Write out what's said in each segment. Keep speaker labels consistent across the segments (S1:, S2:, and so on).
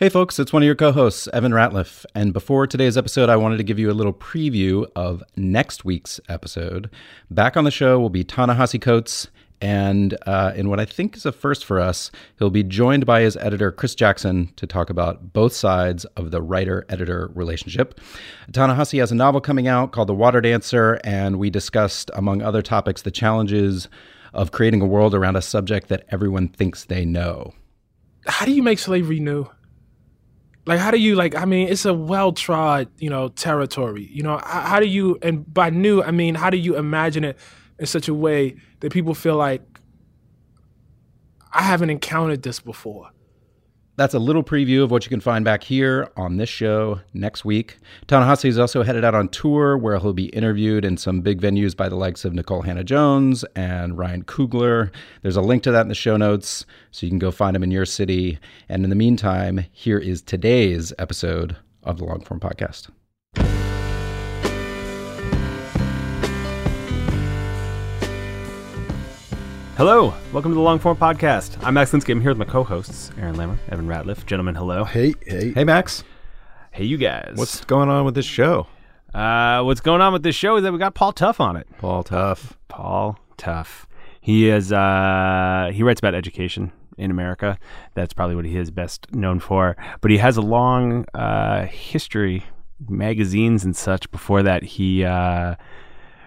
S1: Hey folks, it's one of your co hosts, Evan Ratliff. And before today's episode, I wanted to give you a little preview of next week's episode. Back on the show will be Ta-Nehisi Coates. And uh, in what I think is a first for us, he'll be joined by his editor, Chris Jackson, to talk about both sides of the writer editor relationship. Ta-Nehisi has a novel coming out called The Water Dancer, and we discussed, among other topics, the challenges of creating a world around a subject that everyone thinks they know.
S2: How do you make slavery new? Like, how do you like? I mean, it's a well-trod, you know, territory. You know, how, how do you? And by new, I mean, how do you imagine it in such a way that people feel like I haven't encountered this before?
S1: That's a little preview of what you can find back here on this show next week. Ta-Nehisi is also headed out on tour where he'll be interviewed in some big venues by the likes of Nikole Hannah-Jones and Ryan Coogler. There's a link to that in the show notes so you can go find him in your city. And in the meantime, here is today's episode of the Longform Podcast.
S3: Hello, welcome to the Longform Podcast. I'm Max Linsky. I'm here with my co-hosts, Aaron Lammer, Evan Ratliff. Gentlemen, hello.
S4: Hey, hey,
S1: Hey, Max.
S3: Hey, you guys.
S4: what's going on with this show?
S3: uh, what's going on with this show is that we got Paul Tuff on it.
S4: Paul Tough.
S3: Paul Tuff. He is. Uh, he writes about education in America. That's probably what he is best known for. But he has a long uh, history, magazines and such. Before that, he uh,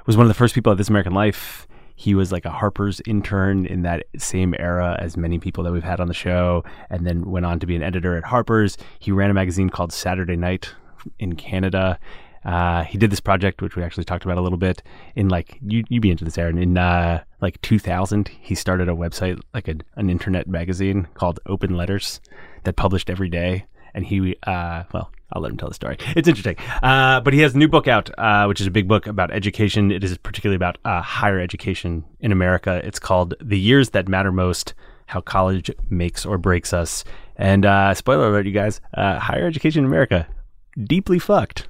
S3: was one of the first people at This American Life. He was like a Harper's intern in that same era as many people that we've had on the show, and then went on to be an editor at Harper's. He ran a magazine called Saturday Night in Canada. Uh, he did this project, which we actually talked about a little bit in like you you be into this, Aaron. In uh, like 2000, he started a website, like a, an internet magazine called Open Letters, that published every day. And he, uh, well, I'll let him tell the story. It's interesting. Uh, but he has a new book out, uh, which is a big book about education. It is particularly about uh, higher education in America. It's called The Years That Matter Most How College Makes or Breaks Us. And uh, spoiler alert, you guys, uh, higher education in America, deeply fucked.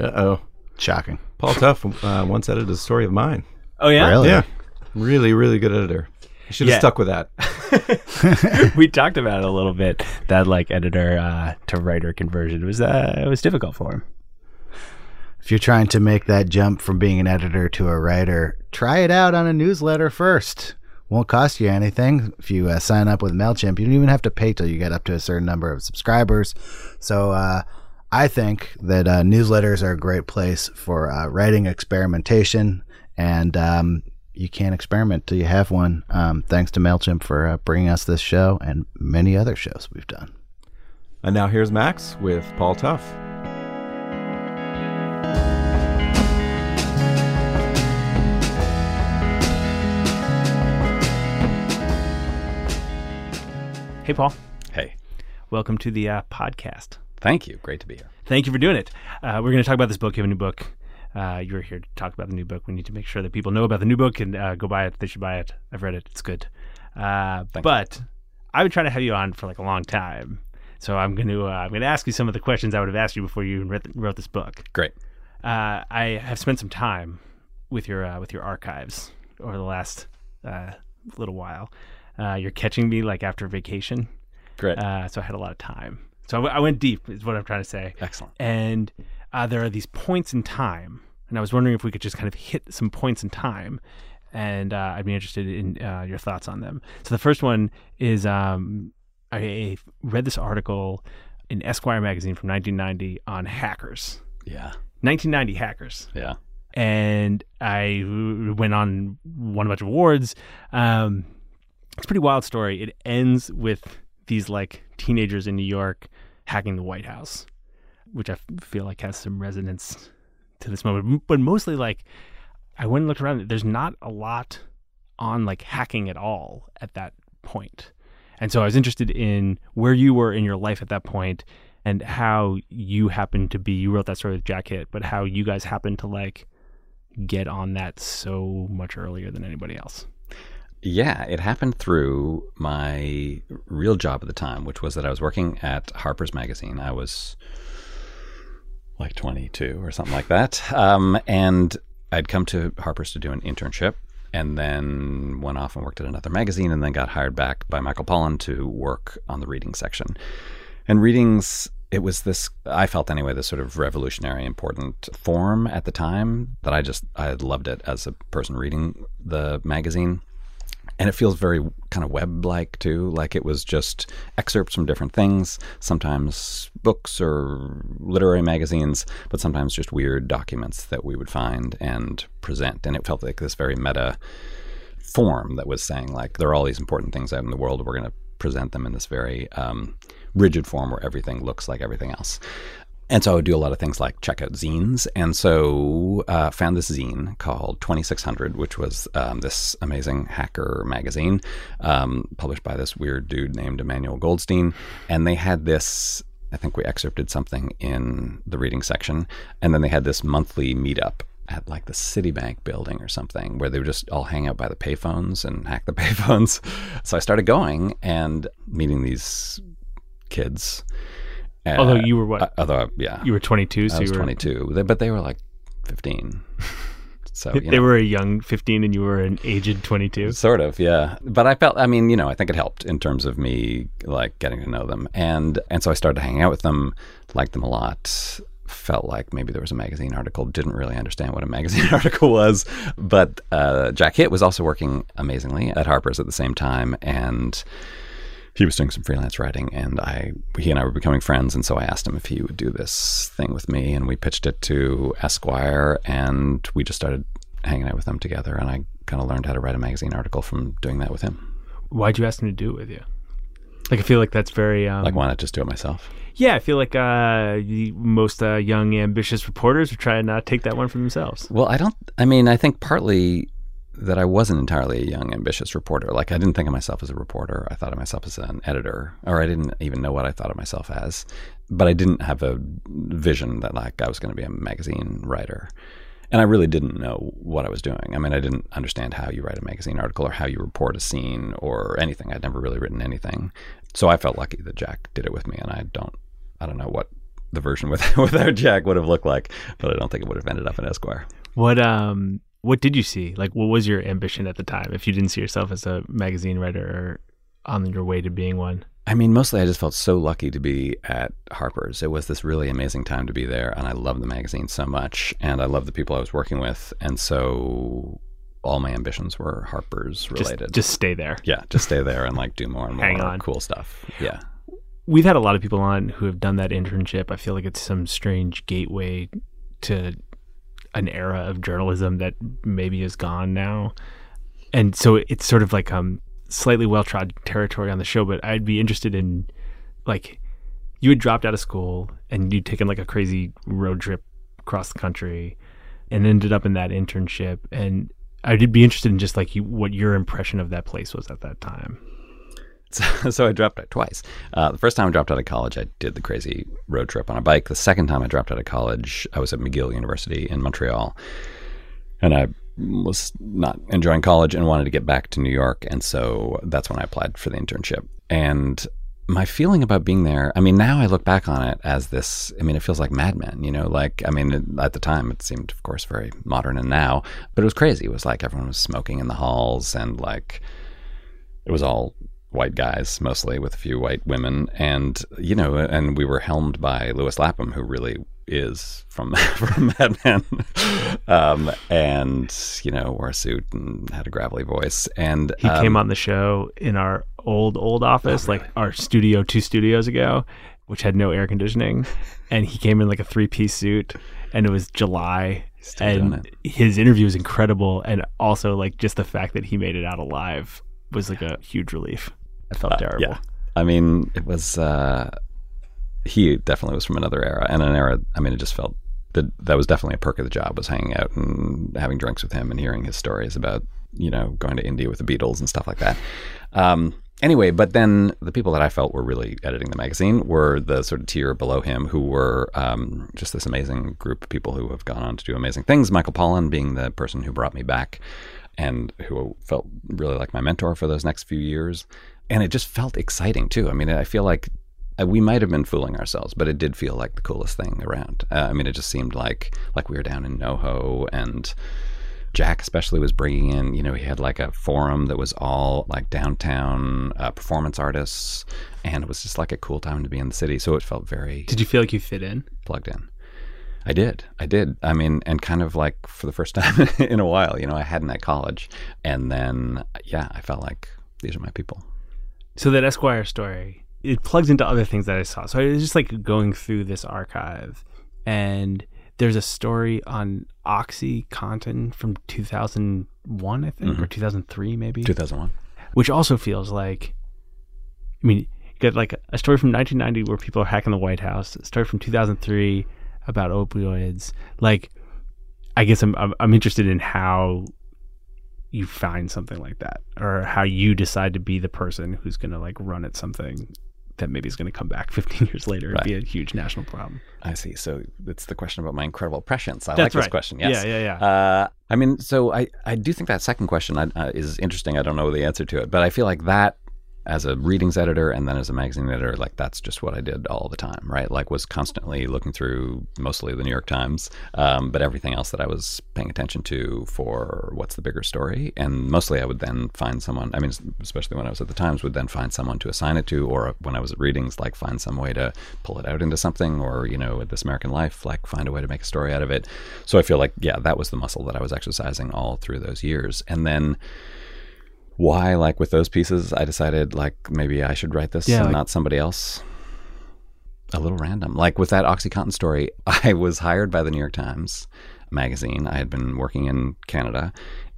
S4: Uh oh.
S5: Shocking.
S4: Paul Tough uh, once edited a story of mine.
S3: Oh, yeah?
S5: Really?
S4: Yeah. Really, really good editor. I should have
S3: Yeah.
S4: stuck with that.
S3: we talked about it a little bit. That like editor uh, to writer conversion was uh, it was difficult for him.
S5: If you're trying to make that jump from being an editor to a writer, try it out on a newsletter first. Won't cost you anything if you uh, sign up with Mailchimp. You don't even have to pay till you get up to a certain number of subscribers. So uh, I think that uh, newsletters are a great place for uh, writing experimentation, and um, you can't experiment till you have one. Um, thanks to Mailchimp for uh, bringing us this show and many other shows we've done.
S4: And now here's Max with Paul Tough.
S3: Hey, Paul.
S1: Hey.
S3: Welcome to the uh, podcast.
S1: Thank you. Great to be here.
S3: Thank you for doing it. Uh, we're going to talk about this book. You have a new book. Uh, you're here to talk about the new book. We need to make sure that people know about the new book and uh, go buy it. They should buy it. I've read it. It's good. Uh, but I've been trying to have you on for like a long time. So I'm going to uh, I'm going to ask you some of the questions I would have asked you before you even wrote, this book.
S1: Great.
S3: Uh, I have spent some time with your uh, with your archives over the last uh, little while. Uh, you're catching me like after vacation,
S1: Great.
S3: uh, so I had a lot of time. So I, w- I went deep, is what I'm trying to say.
S6: Excellent.
S3: And uh, there are these points in time, and I was wondering if we could just kind of hit some points in time, and uh, I'd be interested in uh, your thoughts on them. So the first one is um, I read this article in Esquire magazine from 1990 on hackers.
S6: Yeah.
S3: 1990 hackers
S6: Yeah.
S3: and I went on won a bunch of awards. Um, it's a pretty wild story. It ends with these like teenagers in New York hacking the White House, which I feel like has some resonance to this moment. But mostly, like I went and looked around. There's not a lot on like hacking at all at that point. And so I was interested in where you were in your life at that point and how you happened to be you wrote that story with Jack Hitt, but how you guys happened to like get on that so much earlier than anybody else.
S6: Yeah, it happened through my real job at the time, which was that I was working at Harper's Magazine. I was like 22 or something like that. Um, and I'd come to Harper's to do an internship and then went off and worked at another magazine and then got hired back by Michael Pollan to work on the reading section. And readings, it was this, I felt anyway, this sort of revolutionary, important form at the time that I just, I loved it as a person reading the magazine and it feels very kind of web like too. Like it was just excerpts from different things sometimes books or literary magazines but sometimes just weird documents that we would find and present. And it felt like this very meta form that was saying like there are all these important things out in the world. We're going to present them in this very um, rigid form where everything looks like everything else and so I would do a lot of things like check out zines. And so uh, found this zine called 2600, which was um, this amazing hacker magazine um, published by this weird dude named Emmanuel Goldstein. And they had this, I think we excerpted something in the reading section. And then they had this monthly meetup at like the Citibank building or something where they would just all hang out by the payphones and hack the payphones. So I started going and meeting these kids.
S3: Although you were what?
S6: Uh, although, yeah.
S3: you were 22, so
S6: I was
S3: you were
S6: 22, but they were like 15. So
S3: They
S6: know,
S3: were a young 15 and you were an aged 22.
S6: sort of, yeah. But I felt, I mean, you know, I think it helped in terms of me like getting to know them, and and so I started hanging out with them, liked them a lot. Felt like maybe there was a magazine article. Didn't really understand what a magazine article was, but uh, Jack Hitt was also working amazingly at Harper's at the same time, and he was doing some freelance writing and I he and I were becoming friends and so I asked him if he would do this thing with me and we pitched it to Esquire and we just started hanging out with them together and I kind of learned how to write a magazine article from doing that with him.
S3: Why'd you ask him to do it with you? Like, I feel like that's very. Um,
S6: Like why not just do it myself?
S3: yeah, I feel like uh, most uh, young, ambitious reporters would try and not take that one for themselves.
S6: Well, I don't I mean, I think partly that I wasn't entirely a young ambitious reporter. Like I didn't think of myself as a reporter. I thought of myself as an editor or I didn't even know what I thought of myself as. But I didn't have a vision that like I was going to be a magazine writer. And I really didn't know what I was doing. I mean, I didn't understand how you write a magazine article or how you report a scene or anything. I'd never really written anything. So I felt lucky that Jack did it with me and I don't I don't know what the version with, without Jack would have looked like, but I don't think it would have ended up in Esquire.
S3: What um what did you see? Like what was your ambition at the time if you didn't see yourself as a magazine writer or on your way to being one?
S6: I mean, mostly I just felt so lucky to be at Harper's. It was this really amazing time to be there, and I loved the magazine so much, and I loved the people I was working with, and so all my ambitions were Harper's
S3: Just,
S6: related.
S3: just stay there.
S6: yeah, just stay there and like do more and more
S3: on.
S6: cool stuff. Yeah,
S3: We've had a lot of people on who have done that internship. I feel like it's some strange gateway to an era of journalism that maybe is gone now. And so it's sort of like um slightly well trod territory on the show, but I'd be interested in like you had dropped out of school and you'd taken like a crazy road trip across the country and ended up in that internship and I'd be interested in just like you, what your impression of that place was at that time.
S6: So, so I dropped out twice. Uh, the first time I dropped out of college, I did the crazy road trip on a bike. The second time I dropped out of college, I was at McGill University in Montreal, and I was not enjoying college and wanted to get back to New York, and so that's when I applied for the internship. And my feeling about being there, I mean, now I look back on it as this. I mean, it feels like Mad Men, you know. Like, I mean, at the time, it seemed, of course, very modern, and now, but it was crazy. It was like everyone was smoking in the halls, and like it was all white guys mostly with a few white women. And you know and we were helmed by Lewis Lapham who really is from from Mad Men um, and you know wore a suit and had a gravelly voice. And
S3: He
S6: um,
S3: came on the show in our old old office, like our studio two studios ago, which had no air conditioning, and he came in like a three piece suit, and it was July, and his interview was incredible, and also like just the fact that he made it out alive was like a huge relief. I felt terrible.
S6: Uh, yeah I mean it was uh, he definitely was from another era and an era I mean it just felt that that was definitely a perk of the job was hanging out and having drinks with him and hearing his stories about you know going to India with the Beatles and stuff like that. Um, anyway, but then the people that I felt were really editing the magazine were the sort of tier below him, who were um, just this amazing group of people who have gone on to do amazing things. Michael Pollan being the person who brought me back and who felt really like my mentor for those next few years. And it just felt exciting too. I mean, I feel like uh, we might have been fooling ourselves, but it did feel like the coolest thing around. Uh, I mean, it just seemed like like we were down in NoHo and Jack especially was bringing in, you know, he had like a forum that was all like downtown uh, performance artists, and it was just like a cool time to be in the city. So it felt very
S3: Did you feel like you fit in?
S6: plugged in. I did. I did. I mean, and kind of like for the first time in a while, you know, I hadn't at college. And then, yeah, I felt like these are my people.
S3: So that Esquire story, it plugs into other things that I saw. So I was just like going through this archive, and there's a story on OxyContin from 2001, I think, or mm-hmm. 2003, maybe,
S6: 2001.
S3: which also feels like, I mean, you got like a story from 1990 where people are hacking the White House, a story from 2003 about opioids. Like, I guess I'm I'm, I'm interested in how you find something like that or how you decide to be the person who's going to like run at something that maybe is going to come back 15 years later and be a huge national problem.
S6: I see. So it's the question about my incredible prescience. I
S3: That's
S6: like this question. Yes.
S3: Yeah, yeah, yeah.
S6: Uh, I mean, so I, I do think that second question uh, is interesting. I don't know the answer to it, but I feel like that as a readings editor and then as a magazine editor, like that's just what I did all the time, right? Like was constantly looking through mostly the New York Times, um, but everything else that I was paying attention to for what's the bigger story. And mostly I would then find someone, I mean, especially when I was at the Times, would then find someone to assign it to, or when I was at readings, like find some way to pull it out into something, or, you know, at This American Life, like find a way to make a story out of it. So I feel like, yeah, that was the muscle that I was exercising all through those years. And then, why like with those pieces i decided like maybe i should write this
S3: Yeah,
S6: and
S3: like-
S6: not somebody else. A little random. Like with that oxycontin story i was hired by the new york times magazine. I had been working in canada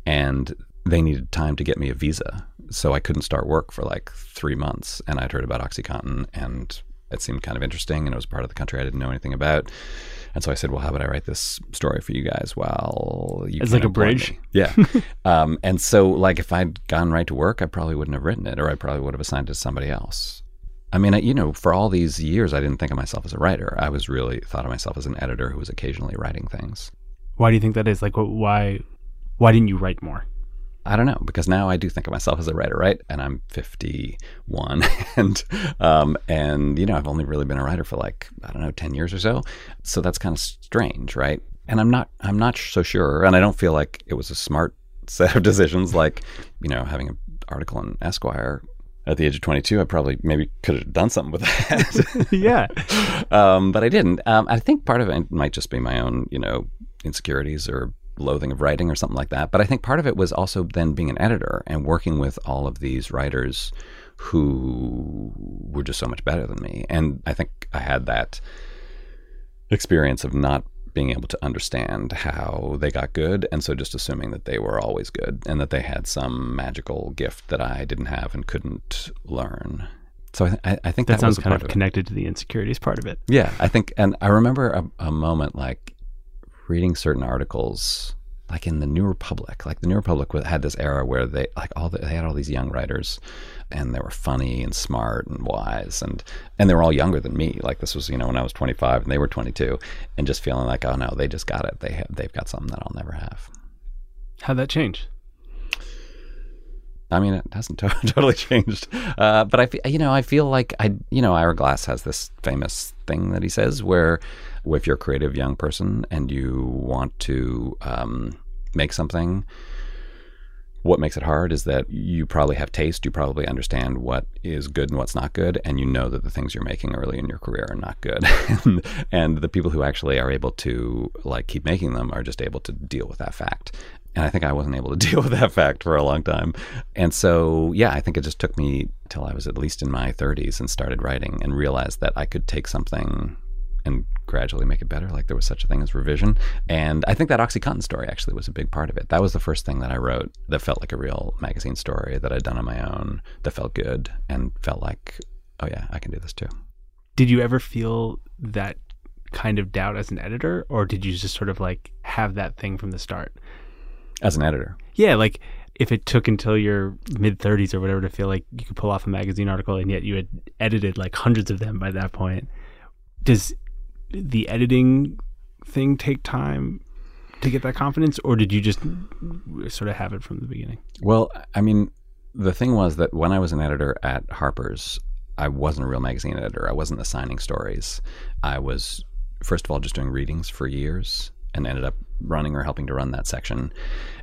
S6: and they needed time to get me a visa. So i couldn't start work for like three months and i'd heard about oxycontin and it seemed kind of interesting and it was part of the country i didn't know anything about and so I said, "Well, how about I write this story for you guys while you can
S3: like a bridge?
S6: me?" Yeah. um, and so, like, if I'd gone right to work, I probably wouldn't have written it, or I probably would have assigned it to somebody else. I mean, I, you know, for all these years, I didn't think of myself as a writer. I was really thought of myself as an editor who was occasionally writing things.
S3: Why do you think that is? Like, why why didn't you write more?
S6: I don't know because now I do think of myself as a writer, right? And I'm 51, and um, and you know I've only really been a writer for like I don't know 10 years or so, so that's kind of strange, right? And I'm not I'm not so sure, and I don't feel like it was a smart set of decisions, like you know having an article in Esquire at the age of 22. I probably maybe could have done something with that.
S3: yeah.
S6: um, but I didn't. Um, I think part of it might just be my own, you know, insecurities or loathing of writing or something like that. But I think part of it was also then being an editor and working with all of these writers who were just so much better than me. And I think I had that experience of not being able to understand how they got good and so just assuming that they were always good and that they had some magical gift that I didn't have and couldn't learn. So I, I, I think
S3: That,
S6: that,
S3: sounds
S6: was
S3: kind of
S6: it.
S3: connected to the insecurities part of it.
S6: Yeah, I think, and I remember a, a moment like reading certain articles, like in the New Republic. Like the New Republic had this era where they like all the, they had all these young writers, and they were funny and smart and wise, and and they were all younger than me. Like this was you know when I was 25 and they were 22, and just feeling like oh no, they just got it. They have they've got something that I'll never have.
S3: How'd that change?
S6: I mean, it hasn't to- totally changed, uh, but I, fe- you know, I feel like I, you know, Ira Glass has this famous thing that he says where, if you're a creative young person and you want to um, make something, What makes it hard is that you probably have taste, you probably understand what is good and what's not good, and you know that the things you're making early in your career are not good. and, and the people who actually are able to like keep making them are just able to deal with that fact. And I think I wasn't able to deal with that fact for a long time. And so, yeah, I think it just took me till I was at least in my 30s and started writing and realized that I could take something and gradually make it better. Like there was such a thing as revision. And I think that Oxycontin story actually was a big part of it. That was the first thing that I wrote that felt like a real magazine story that I'd done on my own, that felt good and felt like, oh yeah, I can do this too.
S3: Did you ever feel that kind of doubt as an editor, or did you just sort of like have that thing from the start?
S6: As an editor.
S3: Yeah, like if it took until your mid 30s or whatever to feel like you could pull off a magazine article and yet you had edited like hundreds of them by that point, does the editing thing take time to get that confidence, or did you just sort of have it from the beginning?
S6: Well, I mean, the thing was that when I was an editor at Harper's, I wasn't a real magazine editor. I wasn't assigning stories. I was, first of all, just doing readings for years and ended up running or helping to run that section.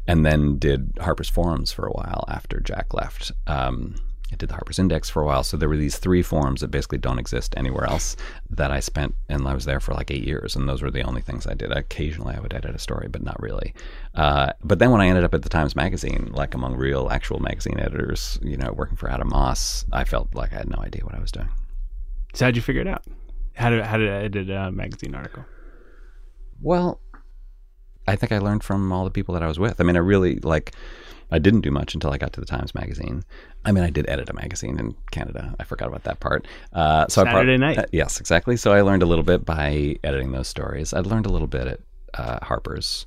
S6: And then did Harper's Forums for a while after Jack left. Um, I did the Harper's Index for a while. So there were these three forms that basically don't exist anywhere else that I spent, and I was there for like eight years, and those were the only things I did. Occasionally I would edit a story, but not really. Uh, but then when I ended up at the Times Magazine, like among real, actual magazine editors, you know, working for Adam Moss, I felt like I had no idea what I was doing.
S3: So how'd you figure it out? How did how did I edit a magazine article?
S6: Well, I think I learned from all the people that I was with. I mean, I really like. I didn't do much until I got to the Times Magazine. I mean, I did edit a magazine in Canada. I forgot about that part. Uh, so
S3: Saturday
S6: I prob-
S3: night.
S6: uh, yes, exactly. So I learned a little bit by editing those stories. I'd learned a little bit at uh, Harper's,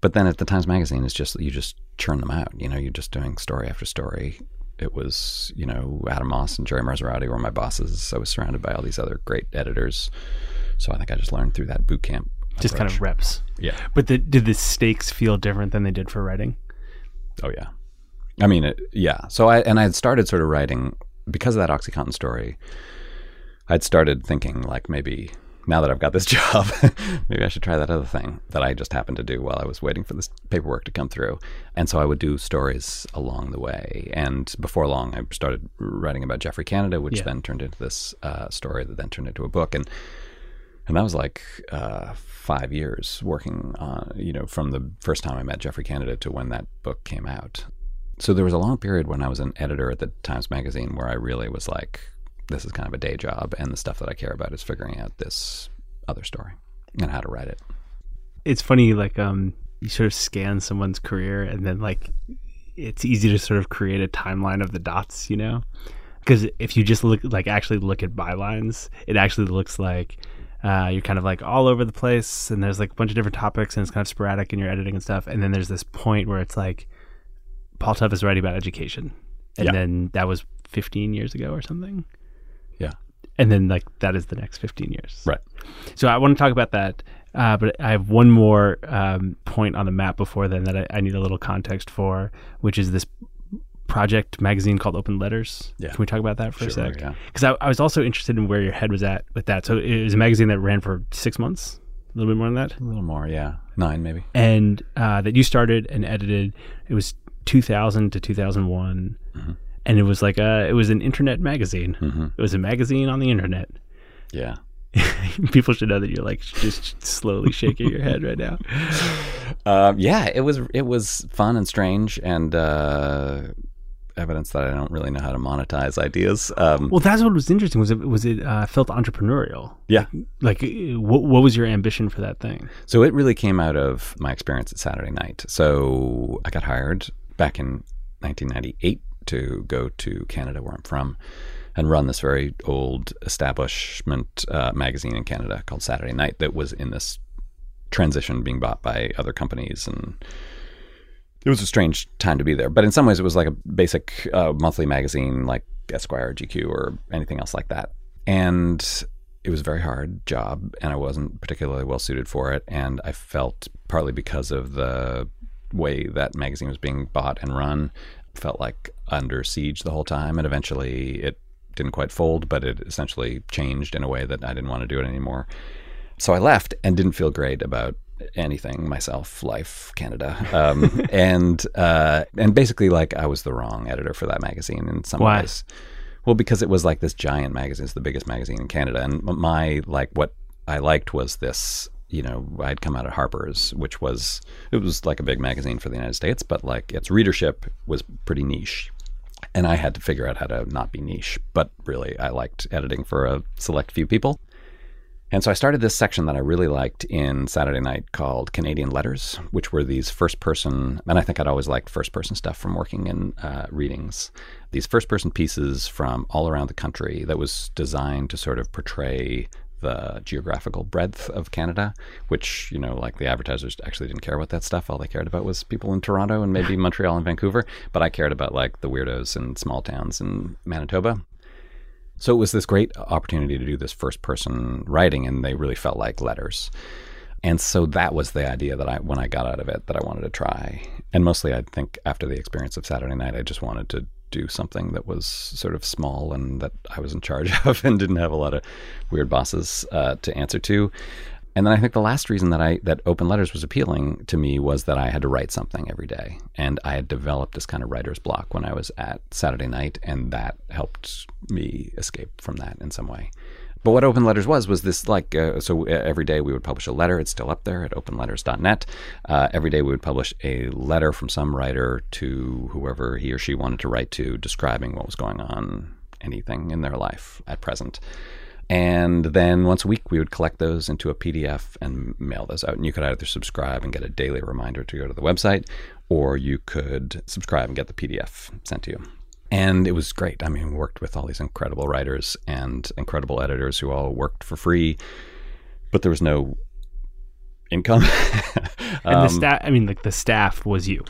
S6: but then at the Times Magazine, it's just you just churn them out. You know, you're just doing story after story. It was, you know, Adam Moss and Gerry Marzorati were my bosses. I was surrounded by all these other great editors. So I think I just learned through that boot camp.
S3: Just kind of reps.
S6: Yeah.
S3: But the, did the stakes feel different than they did for writing?
S6: Oh yeah. I mean, it, yeah. So I and I had started sort of writing because of that OxyContin story. I'd started thinking like maybe now that I've got this job, maybe I should try that other thing that I just happened to do while I was waiting for this paperwork to come through. And so I would do stories along the way. And before long, I started writing about Geoffrey Canada, which
S3: Yeah.
S6: then turned into this uh, story that then turned into a book. And and that was like uh, five years working on, you know, from the first time I met Geoffrey Canada to when that book came out. So there was a long period when I was an editor at the Times Magazine where I really was like, this is kind of a day job, and the stuff that I care about is figuring out this other story and how to write it.
S3: It's funny, like um, you sort of scan someone's career, and then like it's easy to sort of create a timeline of the dots, you know? Because if you just look, like actually look at bylines, it actually looks like uh, you're kind of like all over the place, and there's like a bunch of different topics, and it's kind of sporadic in your editing and stuff. And then there's this point where it's like Paul Tough is writing about education, and
S6: Yeah.
S3: then that was 15 years ago or something.
S6: Yeah.
S3: And then like that is the next 15 years.
S6: Right.
S3: So I want to talk about that, uh, but I have one more um, point on the map before then that I, I need a little context for, which is this project magazine called Open Letters.
S6: Yeah.
S3: Can we talk about that for a
S6: Sure,
S3: sec?
S6: yeah.
S3: Because I, I was also interested in where your head was at with that. So it was a magazine that ran for six months, a little bit more than that,
S6: A little more, yeah. Nine, maybe.
S3: and uh, that you started and edited. It was 2000 to 2001.
S6: Mm-hmm.
S3: And it was like a, it was an internet magazine.
S6: Mm-hmm.
S3: It was a magazine on the internet.
S6: Yeah.
S3: People should know that you're like just slowly shaking your head right now.
S6: Um, yeah, it was it was fun and strange and uh, evidence that I don't really know how to monetize ideas. Um,
S3: Well, that's what was interesting. Was it was it uh, felt entrepreneurial?
S6: yeah,
S3: Like, uh, what what was your ambition for that thing?
S6: So it really came out of my experience at Saturday night. So I got hired back in 1998 to go to Canada, where I'm from, and run this very old establishment uh, magazine in Canada called Saturday Night that was in this transition being bought by other companies and it was a strange time to be there but in some ways it was like a basic uh, monthly magazine like esquire or gq or anything else like that. And it was a very hard job and i wasn't particularly well suited for it and i felt partly because of the way that magazine was being bought and run felt like under siege the whole time and eventually it didn't quite fold but it essentially changed in a way that i didn't want to do it anymore. So I left and didn't feel great about anything myself, life, Canada, um, and uh, and basically like I was the wrong editor for that magazine in some
S3: Why?
S6: ways. Well, because it was like this giant magazine, it's the biggest magazine in Canada, and my like what I liked was this. You know, I'd come out of Harper's, which was it was like a big magazine for the United States, but like its readership was pretty niche and I had to figure out how to not be niche. But really, I liked editing for a select few people. And so I started this section that I really liked in Saturday Night called Canadian Letters, which were these first person, and I think I'd always liked first person stuff from working in uh, readings. These first person pieces from all around the country that was designed to sort of portray the geographical breadth of Canada, which, you know, like the advertisers actually didn't care about that stuff. All they cared about was people in Toronto and maybe Montreal and Vancouver. But I cared about like the weirdos in small towns in Manitoba. So it was this great opportunity to do this first person writing, and they really felt like letters. And so that was the idea that I, when I got out of it, that I wanted to try. And mostly, I think after the experience of Saturday night, I just wanted to do something that was sort of small and that I was in charge of and didn't have a lot of weird bosses uh, to answer to. And then I think the last reason that I that open letters was appealing to me was that I had to write something every day, and I had developed this kind of writer's block when I was at Saturday night, and that helped me escape from that in some way. But what Open Letters was was this like uh, so every day we would publish a letter. It's still up there at openletters.net. Uh, every day we would publish a letter from some writer to whoever he or she wanted to write to, describing what was going on, anything in their life at present. And then once a week, we would collect those into a PDF and mail those out. And you could either subscribe and get a daily reminder to go to the website, or you could subscribe and get the PDF sent to you. And it was great. I mean, we worked with all these incredible writers and incredible editors who all worked for free, but there was no income.
S3: And
S6: Um,
S3: the staff, I mean, like the staff was you.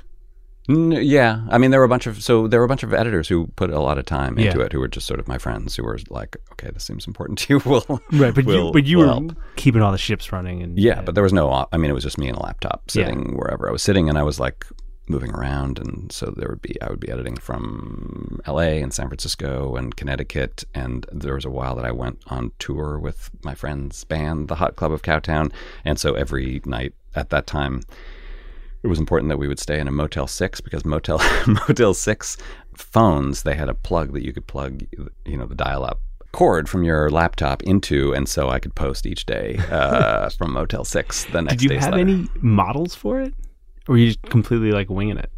S6: Yeah, I mean, there were a bunch of so there were a bunch of editors who put a lot of time into
S3: Yeah.
S6: it, who were just sort of my friends, who were like, "Okay, this seems important to you." We'll
S3: Right, but you,
S6: we'll-
S3: but you
S6: we'll
S3: were
S6: help."
S3: keeping all the ships running, and
S6: Yeah, uh, but there was no. I mean, it was just me and a laptop
S3: Yeah.
S6: sitting wherever I was sitting, and I was like moving around, and so there would be I would be editing from L.A. and San Francisco and Connecticut, and there was a while that I went on tour with my friend's band, the Hot Club of Cowtown, and so every night at that time. It was important that we would stay in a Motel Six because Motel Motel Six phones they had a plug that you could plug, you know, the dial-up cord from your laptop into, and so I could post each day uh, from Motel Six the next
S3: did you have
S6: letter.
S3: any models for it, or were you just completely like winging it?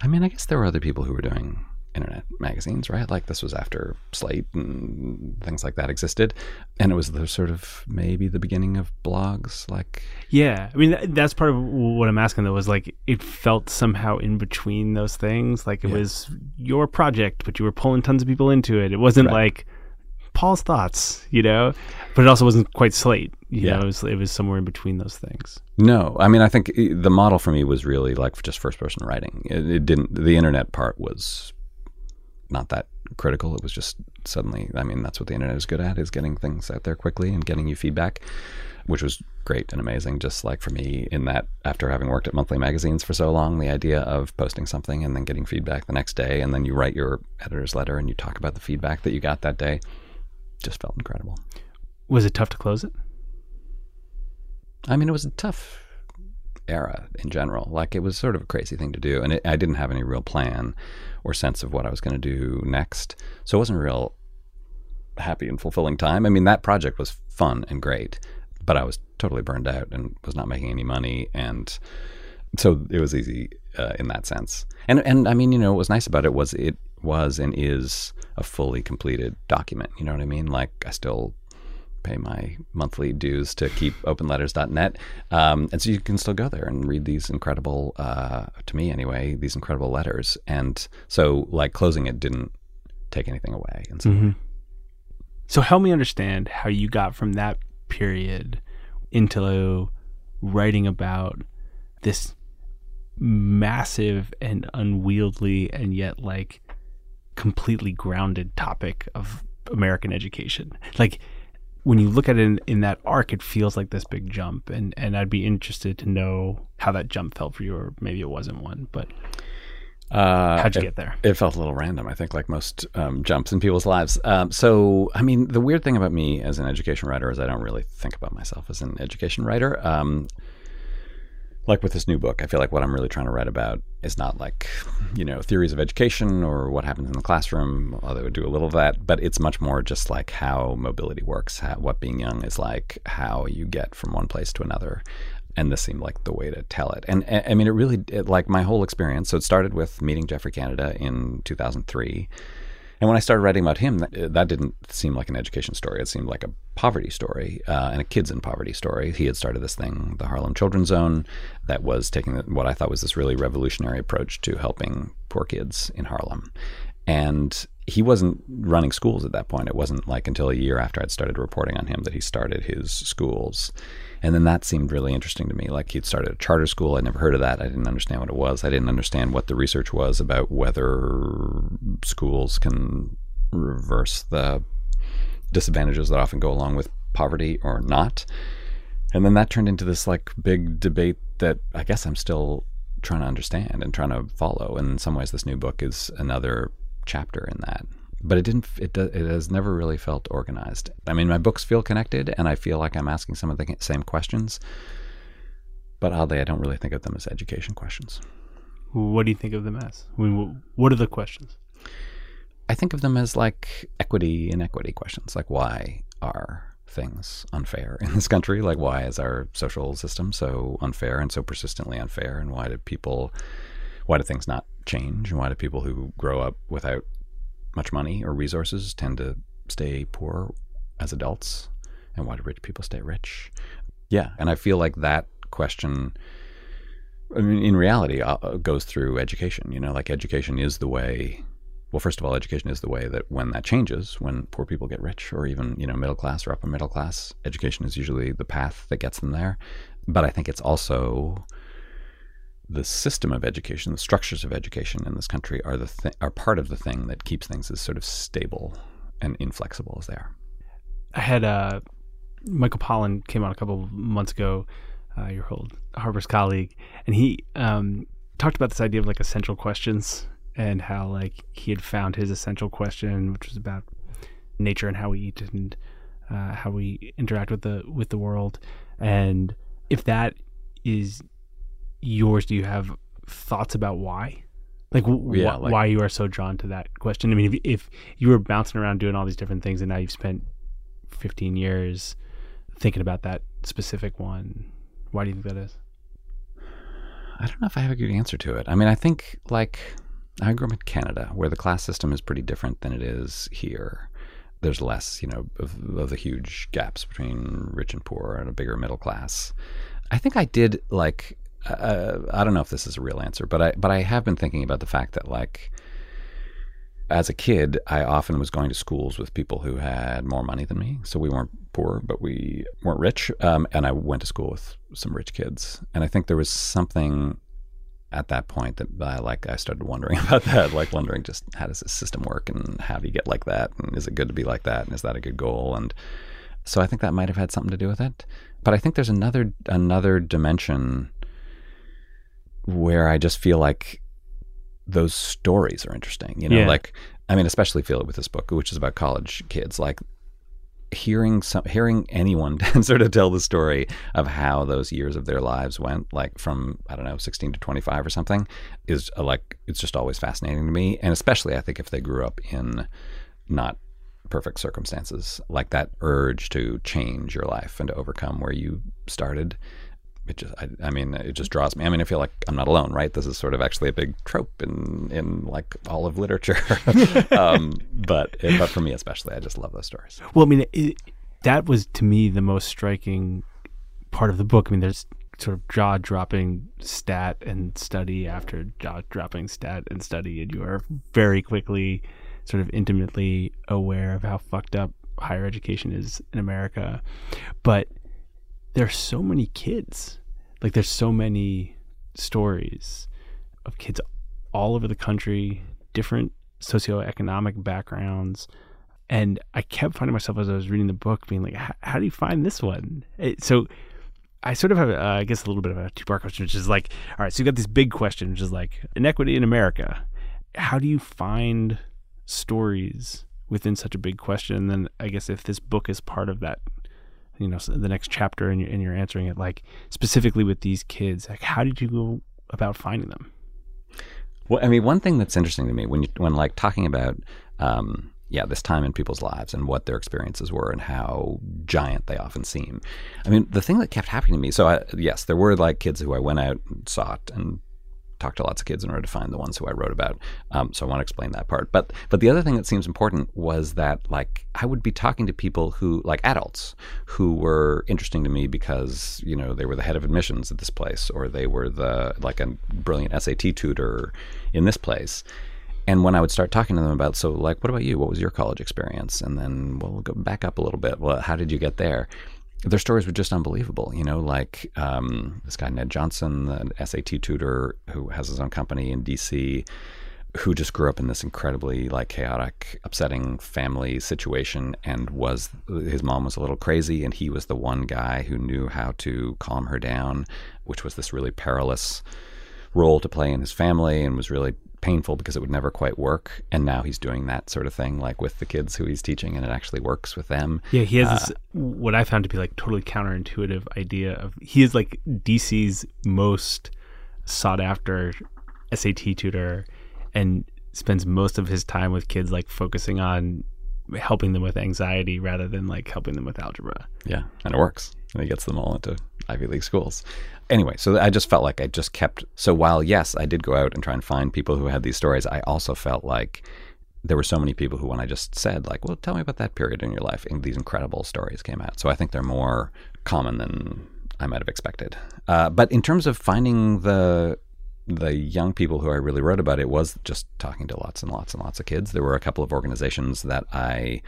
S6: I mean, I guess there were other people who were doing internet magazines, right? Like this was after Slate and things like that existed, and it was the sort of maybe the beginning of blogs. Like,
S3: Yeah, I mean that, that's part of what I'm asking though. Was like it felt somehow in between those things. Like it
S6: Yeah.
S3: was your project, but you were pulling tons of people into it. It wasn't
S6: Right.
S3: like Paul's thoughts, you know, but it also wasn't quite Slate. You
S6: Yeah.
S3: know, it was, it was somewhere in between those things.
S6: no, I mean, I think eh, the model for me was really like just first person writing. It, it didn't. The internet part was not that critical. It was just suddenly. I mean, that's what the internet is good at: is getting things out there quickly and getting you feedback. which was great and amazing. Just like for me, in that after having worked at monthly magazines for so long, the idea of posting something and then getting feedback the next day, and then you write your editor's letter and you talk about the feedback that you got that day, just felt incredible.
S3: Was it tough to close it?
S6: I mean, it was a tough era in general. Like it was sort of a crazy thing to do, and it, I didn't have any real plan or sense of what I was going to do next. So it wasn't a real happy and fulfilling time. I mean, that project was fun and great, but I was totally burned out and was not making any money, and so it was easy uh, in that sense. And and I mean, you know, what was nice about it was it was and is a fully completed document. You know what I mean? Like I still pay my monthly dues to keep openletters.net. Um, and so you can still go there and read these incredible, uh, to me anyway, these incredible letters. And so, like, closing it didn't take anything away. And so,
S3: So help me understand how you got from that period into writing about this massive and unwieldy and yet like completely grounded topic of American education. Like when you look at it in, in that arc, it feels like this big jump, and and I'd be interested to know how that jump felt for you, or maybe it wasn't one. But
S6: uh,
S3: how'd you
S6: it-
S3: get there?
S6: It felt a little random, I think, like most um, jumps in people's lives. Um, so, I mean, the weird thing about me as an education writer is I don't really think about myself as an education writer. Um, like with this new book, I feel like what I'm really trying to write about is not like, you know, theories of education or what happens in the classroom, although I do a little of that, but it's much more just like how mobility works, how, what being young is like, how you get from one place to another. And this seemed like the way to tell it. And I mean, it really, it, like my whole experience. So it started with meeting Geoffrey Canada in 2003 and when I started writing about him, that, that, didn't seem like an education story. It seemed like a poverty story uh, and a kids in poverty story. He had started this thing, the Harlem Children's Zone, that was taking what I thought was this really revolutionary approach to helping poor kids in Harlem. And he wasn't running schools at that point. It wasn't like until a year after I'd started reporting on him that he started his schools. And then that seemed really interesting to me. Like he'd started a charter school. I'd never heard of that. I didn't understand what it was. I didn't understand what the research was about whether schools can reverse the disadvantages that often go along with poverty or not. And then that turned into this like big debate that I guess I'm still trying to understand and trying to follow. And in some ways, this new book is another chapter in that. But it didn't it, does, it has never really felt organized. I mean my books feel connected and i feel like i'm asking some of the same questions. But oddly i don't really think of them as education questions.
S3: What do you think of them as? I mean, what are the questions?
S6: I think of them as like equity inequity questions like why are things unfair in this country? Like why is our social system so unfair and so persistently unfair? And why do people why do things not change and why do people who grow up without much money or resources tend to stay poor as adults, and why do rich people stay rich? Yeah, and I feel like that question. I mean, in reality, uh, goes through education. You know, like education is the way. Well, first of all, education is the way that when that changes, when poor people get rich, or even you know middle class or upper middle class, education is usually the path that gets them there. But I think it's also the system of education, the structures of education in this country are the th- are part of the thing that keeps things as sort of stable and inflexible as they are.
S3: I had uh, Michael Pollan came on a couple of months ago, uh, your old Harper's colleague, and he um, talked about this idea of like essential questions and how like he had found his essential question, which was about nature and how we eat and uh, how we interact with the with the world, and if that is yours do you have thoughts about why? Like, wh- yeah, like, why you are so drawn to that question? I mean if, if you were bouncing around doing all these different things and now you've spent 15 years thinking about that specific one why do you think that is?
S6: I don't know if i have a good answer to it. I mean i think like i grew up in canada where the class system is pretty different than it is here. There's less you know of, of the huge gaps between rich and poor and a bigger middle class. I think i did like uh, I don't know if this is a real answer, but I but I have been thinking about the fact that like as a kid, I often was going to schools with people who had more money than me. So we weren't poor, but we weren't rich. Um, and I went to school with some rich kids, and I think there was something at that point that I like I started wondering about that, like wondering just how does this system work and how do you get like that and is it good to be like that and is that a good goal and so I think that might have had something to do with it. But I think there's another another dimension where I just feel like those stories are interesting. You know, yeah. like I mean, especially feel it with this book, which is about college kids. Like hearing some, hearing anyone sort of tell the story of how those years of their lives went, like from I don't know, sixteen to twenty five or something, is uh, like it's just always fascinating to me. And especially, I think if they grew up in not perfect circumstances, like that urge to change your life and to overcome where you started it just I, I, mean it just draws me i mean i feel like i'm not alone right? This is sort of actually a big trope in in like all of literature. Um, but but for me especially i just love those stories.
S3: Well i mean it, that was to me the most striking part of the book. I mean there's sort of jaw dropping stat and study after jaw dropping stat and study and you are very quickly sort of intimately aware of how fucked up higher education is in america. But there's so many kids. Like there's so many stories of kids all over the country, different socioeconomic backgrounds. And I kept finding myself as I was reading the book being like, how do you find this one? It, so I sort of have, uh, I guess, a little bit of a two part question, which is like, all right, so you got this big question, which is like inequity in America. How do you find stories within such a big question? And then I guess if this book is part of that you know, the next chapter, and you're, and you're answering it like specifically with these kids. Like, how did you go about finding them?
S6: Well, I mean, one thing that's interesting to me when you when like talking about um, yeah this time in people's lives and what their experiences were and how giant they often seem. I mean, the thing that kept happening to me. So I, yes, there were like kids who I went out and sought and talked to lots of kids in order to find the ones who I wrote about. Um, so I want to explain that part. But but the other thing that seems important was that like I would be talking to people who like adults who were interesting to me because you know they were the head of admissions at this place or they were the like a brilliant SAT tutor in this place. And when I would start talking to them about, so like, what about you? What was your college experience? And then we'll go back up a little bit. Well, how did you get there? Their stories were just unbelievable. You know, like um, this guy Ned Johnson, the SAT tutor who has his own company in DC, who just grew up in this incredibly like chaotic, upsetting family situation, and was his mom was a little crazy, and he was the one guy who knew how to calm her down, which was this really perilous role to play in his family, and was really painful because it would never quite work. And now he's doing that sort of thing, like with the kids who he's teaching, and it actually works with them.
S3: Yeah, he has uh, this, what I found to be like totally counterintuitive idea of he is like DC's most sought after SAT tutor and spends most of his time with kids like focusing on helping them with anxiety rather than like helping them with algebra.
S6: Yeah, and it works. And he gets them all into Ivy League schools anyway, so I just felt like I just kept. So while yes, I did go out and try and find people who had these stories, I also felt like there were so many people who, when I just said like, "Well, tell me about that period in your life," and these incredible stories came out. So I think they're more common than I might have expected. Uh, but in terms of finding the the young people who I really wrote about, it was just talking to lots and lots and lots of kids. There were a couple of organizations that I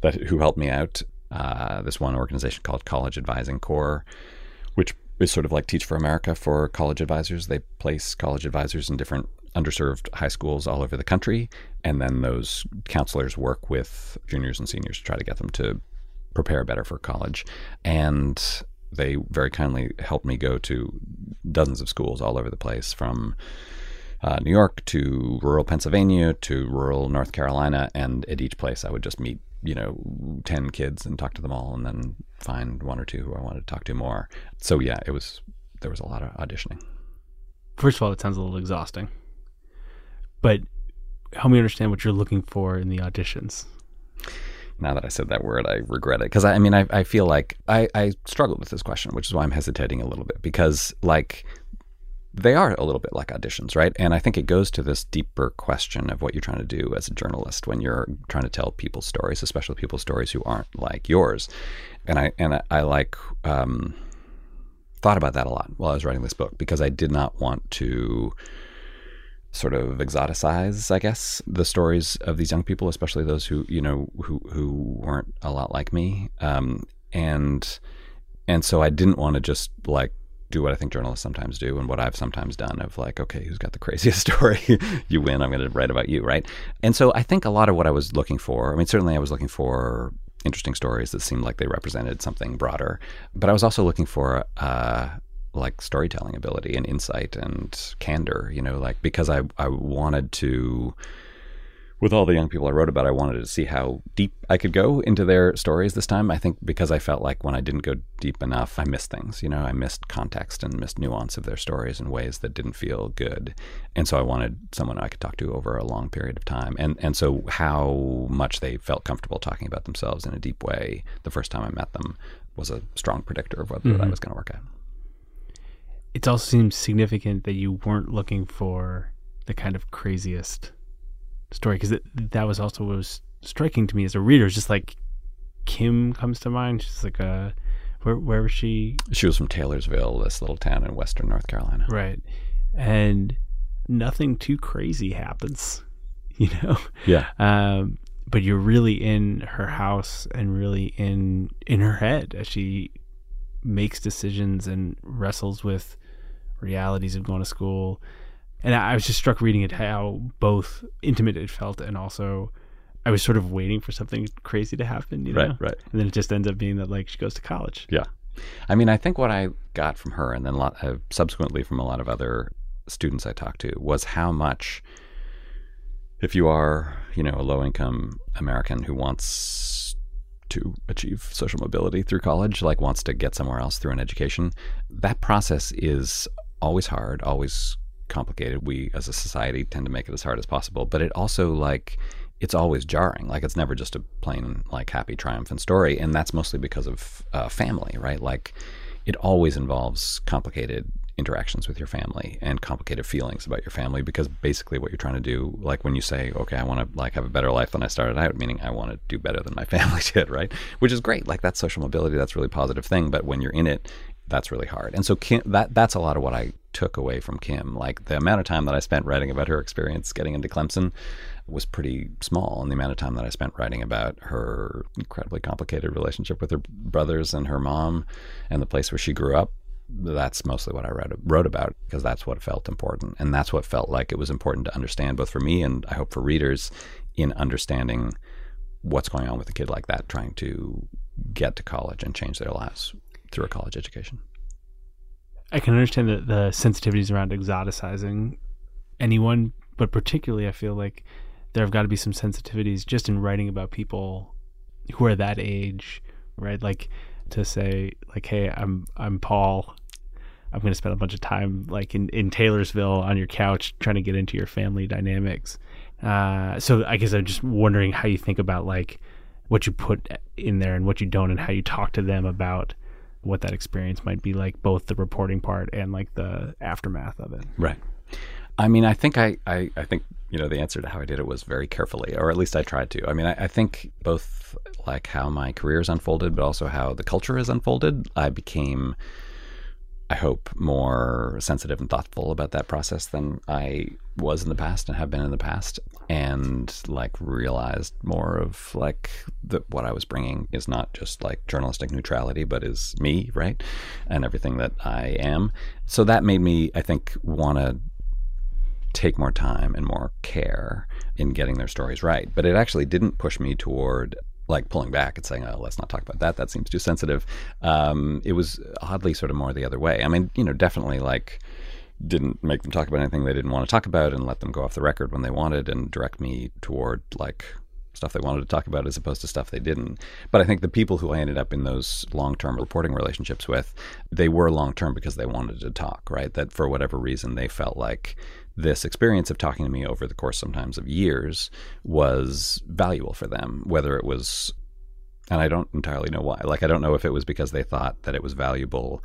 S6: that who helped me out. Uh, this one organization called College Advising Corps, which is sort of like Teach for America for college advisors. They place college advisors in different underserved high schools all over the country, and then those counselors work with juniors and seniors to try to get them to prepare better for college. And they very kindly helped me go to dozens of schools all over the place from uh, New York to rural Pennsylvania to rural North Carolina. And at each place, I would just meet you know, 10 kids and talk to them all and then find one or two who I wanted to talk to more. So yeah, it was, there was a lot of auditioning.
S3: First of all, it sounds a little exhausting, but help me understand what you're looking for in the auditions.
S6: Now that I said that word, I regret it because I, I, mean, I, I feel like I, I struggled with this question, which is why I'm hesitating a little bit because, like, they are a little bit like auditions, right? And I think it goes to this deeper question of what you're trying to do as a journalist when you're trying to tell people's stories, especially people's stories who aren't like yours. And I and I, I like um, thought about that a lot while I was writing this book because I did not want to sort of exoticize, I guess, the stories of these young people, especially those who you know who who weren't a lot like me. Um, and and so I didn't want to just like do what I think journalists sometimes do and what I've sometimes done of like, okay, who's got the craziest story? you win. I'm going to write about you, right? And so I think a lot of what I was looking for, I mean, certainly I was looking for interesting stories that seemed like they represented something broader, but I was also looking for, uh, like storytelling ability and insight and candor, you know, like because I, I wanted to with all the young people I wrote about, I wanted to see how deep I could go into their stories this time. I think because I felt like when I didn't go deep enough, I missed things. You know, I missed context and missed nuance of their stories in ways that didn't feel good. And so I wanted someone I could talk to over a long period of time. And and so how much they felt comfortable talking about themselves in a deep way the first time I met them was a strong predictor of whether mm-hmm. that was going to work out.
S3: It also seems significant that you weren't looking for the kind of craziest story because that was also what was striking to me as a reader. It's just like Kim comes to mind. She's like a where where was she?
S6: She was from Taylorsville, this little town in western North Carolina.
S3: Right, and nothing too crazy happens, you know.
S6: Yeah.
S3: Um, but you're really in her house and really in in her head as she makes decisions and wrestles with realities of going to school and I was just struck reading it how both intimate it felt and also I was sort of waiting for something crazy to happen, you know?
S6: Right, right.
S3: And then it just ends up being that like she goes to college.
S6: Yeah. I mean, I think what I got from her and then lot, uh, subsequently from a lot of other students I talked to was how much if you are, you know, a low income American who wants to achieve social mobility through college, like wants to get somewhere else through an education. That process is always hard, always complicated. We as a society tend to make it as hard as possible, but it also like it's always jarring. Like it's never just a plain like happy triumphant story, and that's mostly because of uh, family, right? Like it always involves complicated interactions with your family and complicated feelings about your family because basically what you're trying to do like when you say okay i want to like have a better life than i started out meaning i want to do better than my family did right which is great like that's social mobility that's really positive thing but when you're in it that's really hard and so kim that that's a lot of what i took away from kim like the amount of time that i spent writing about her experience getting into clemson was pretty small and the amount of time that i spent writing about her incredibly complicated relationship with her brothers and her mom and the place where she grew up that's mostly what I wrote, wrote about because that's what felt important. And that's what felt like it was important to understand, both for me and I hope for readers, in understanding what's going on with a kid like that trying to get to college and change their lives through a college education.
S3: I can understand the, the sensitivities around exoticizing anyone, but particularly I feel like there have got to be some sensitivities just in writing about people who are that age, right? Like to say like, hey, I'm I'm Paul. I'm going to spend a bunch of time like in, in Taylorsville on your couch trying to get into your family dynamics. Uh, so I guess I'm just wondering how you think about like what you put in there and what you don't, and how you talk to them about what that experience might be like, both the reporting part and like the aftermath of it.
S6: Right. I mean, I think I, I, I think you know the answer to how I did it was very carefully, or at least I tried to. I mean, I, I think both like how my career has unfolded, but also how the culture has unfolded. I became I hope, more sensitive and thoughtful about that process than I was in the past and have been in the past. And like realized more of like that what I was bringing is not just like journalistic neutrality, but is me, right? And everything that I am. So that made me, I think, want to take more time and more care in getting their stories right. But it actually didn't push me toward like pulling back and saying, "Oh, let's not talk about that. That seems too sensitive." Um, it was oddly sort of more the other way. I mean, you know, definitely like didn't make them talk about anything they didn't want to talk about and let them go off the record when they wanted and direct me toward like stuff they wanted to talk about as opposed to stuff they didn't. But I think the people who I ended up in those long term reporting relationships with, they were long term because they wanted to talk, right? That for whatever reason they felt like this experience of talking to me over the course sometimes of years was valuable for them, whether it was, and I don't entirely know why. Like, I don't know if it was because they thought that it was valuable,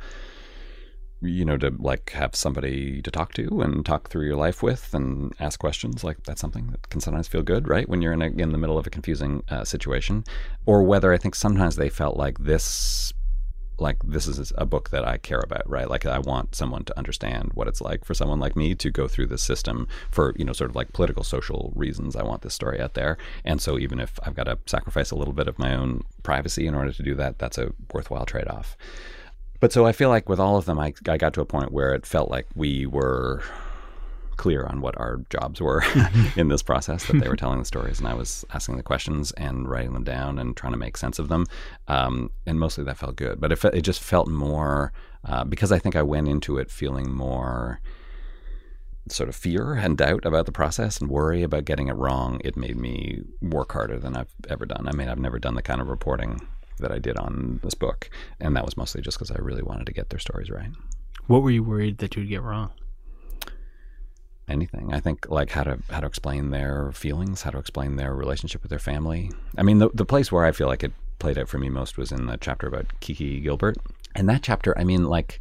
S6: you know, to like have somebody to talk to and talk through your life with and ask questions. Like, that's something that can sometimes feel good, right? When you're in, a, in the middle of a confusing uh, situation. Or whether I think sometimes they felt like this like this is a book that I care about, right? Like I want someone to understand what it's like for someone like me to go through this system for, you know, sort of like political social reasons. I want this story out there. And so even if I've got to sacrifice a little bit of my own privacy in order to do that, that's a worthwhile trade-off. But so I feel like with all of them I I got to a point where it felt like we were clear on what our jobs were in this process that they were telling the stories and i was asking the questions and writing them down and trying to make sense of them. Um, and mostly that felt good. But it, it just felt more uh, because i think i went into it feeling more sort of fear and doubt about the process and worry about getting it wrong. It made me work harder than i've ever done. I mean i've never done the kind of reporting that i did on this book and that was mostly just because i really wanted to get their stories right.
S3: What were you worried that you'd get wrong
S6: anything. I think like how to how to explain their feelings, how to explain their relationship with their family. I mean, the the place where I feel like it played out for me most was in the chapter about Kiki Gilbert. And that chapter, I mean, like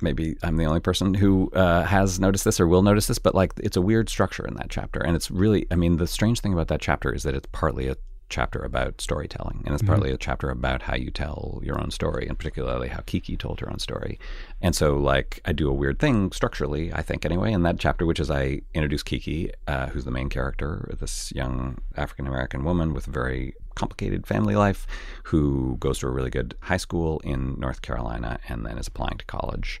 S6: maybe I'm the only person who uh, has noticed this or will notice this, but like it's a weird structure in that chapter, and it's really, I mean, the strange thing about that chapter is that it's partly a chapter about storytelling, and it's mm-hmm. partly a chapter about how you tell your own story, and particularly how Kiki told her own story. And so, like, I do a weird thing structurally, I think, anyway, in that chapter, which is I introduce Kiki, uh, who's the main character, this young African American woman with a very complicated family life, who goes to a really good high school in North Carolina and then is applying to college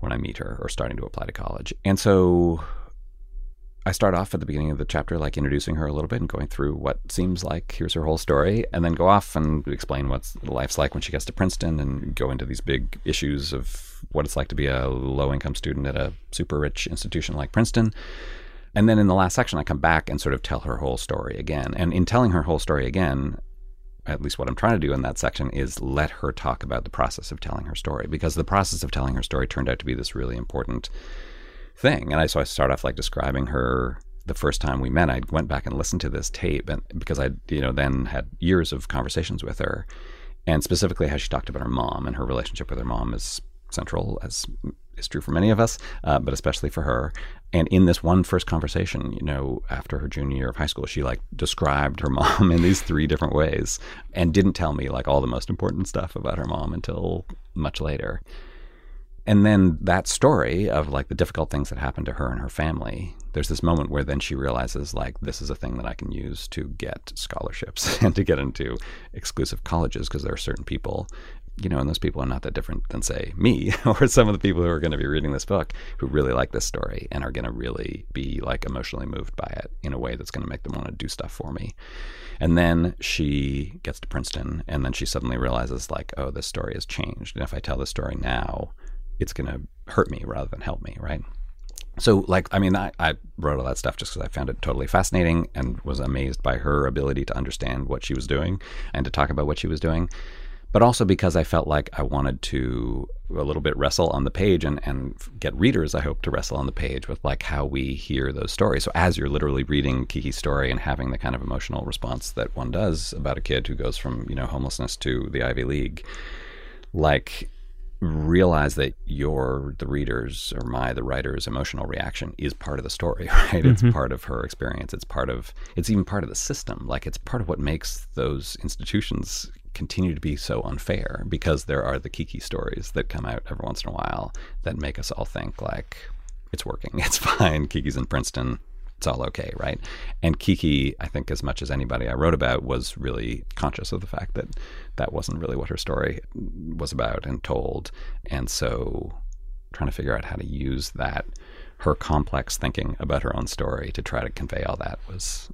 S6: when I meet her, or starting to apply to college. And so I start off at the beginning of the chapter, like introducing her a little bit and going through what seems like here's her whole story, and then go off and explain what life's like when she gets to Princeton and go into these big issues of what it's like to be a low income student at a super rich institution like Princeton. And then in the last section, I come back and sort of tell her whole story again. And in telling her whole story again, at least what I'm trying to do in that section is let her talk about the process of telling her story because the process of telling her story turned out to be this really important thing. And I so I start off like describing her the first time we met. I went back and listened to this tape and because I you know then had years of conversations with her and specifically how she talked about her mom and her relationship with her mom is central as is true for many of us, uh, but especially for her. And in this one first conversation, you know, after her junior year of high school, she like described her mom in these three different ways and didn't tell me like all the most important stuff about her mom until much later. And then that story of like the difficult things that happened to her and her family, there's this moment where then she realizes like this is a thing that I can use to get scholarships and to get into exclusive colleges because there are certain people you know, and those people are not that different than, say, me or some of the people who are going to be reading this book who really like this story and are going to really be like emotionally moved by it in a way that's going to make them want to do stuff for me. And then she gets to Princeton and then she suddenly realizes, like, oh, this story has changed. And if I tell this story now, it's going to hurt me rather than help me, right? So, like, I mean, I, I wrote all that stuff just because I found it totally fascinating and was amazed by her ability to understand what she was doing and to talk about what she was doing but also because I felt like I wanted to a little bit wrestle on the page and, and get readers, I hope, to wrestle on the page with like how we hear those stories. So as you're literally reading Kiki's story and having the kind of emotional response that one does about a kid who goes from, you know, homelessness to the Ivy League, like realize that your the readers or my the writer's emotional reaction is part of the story right? It's
S3: Mhm.
S6: part of her experience. It's part of it's even part of the system. Like it's part of what makes those institutions continue to be so unfair because there are the kiki stories that come out every once in a while that make us all think like it's working it's fine. Kiki's in princeton it's all okay, right? And Kiki, I think, as much as anybody I wrote about, was really conscious of the fact that that wasn't really what her story was about and told. And so, trying to figure out how to use that, her complex thinking about her own story to try to convey all that was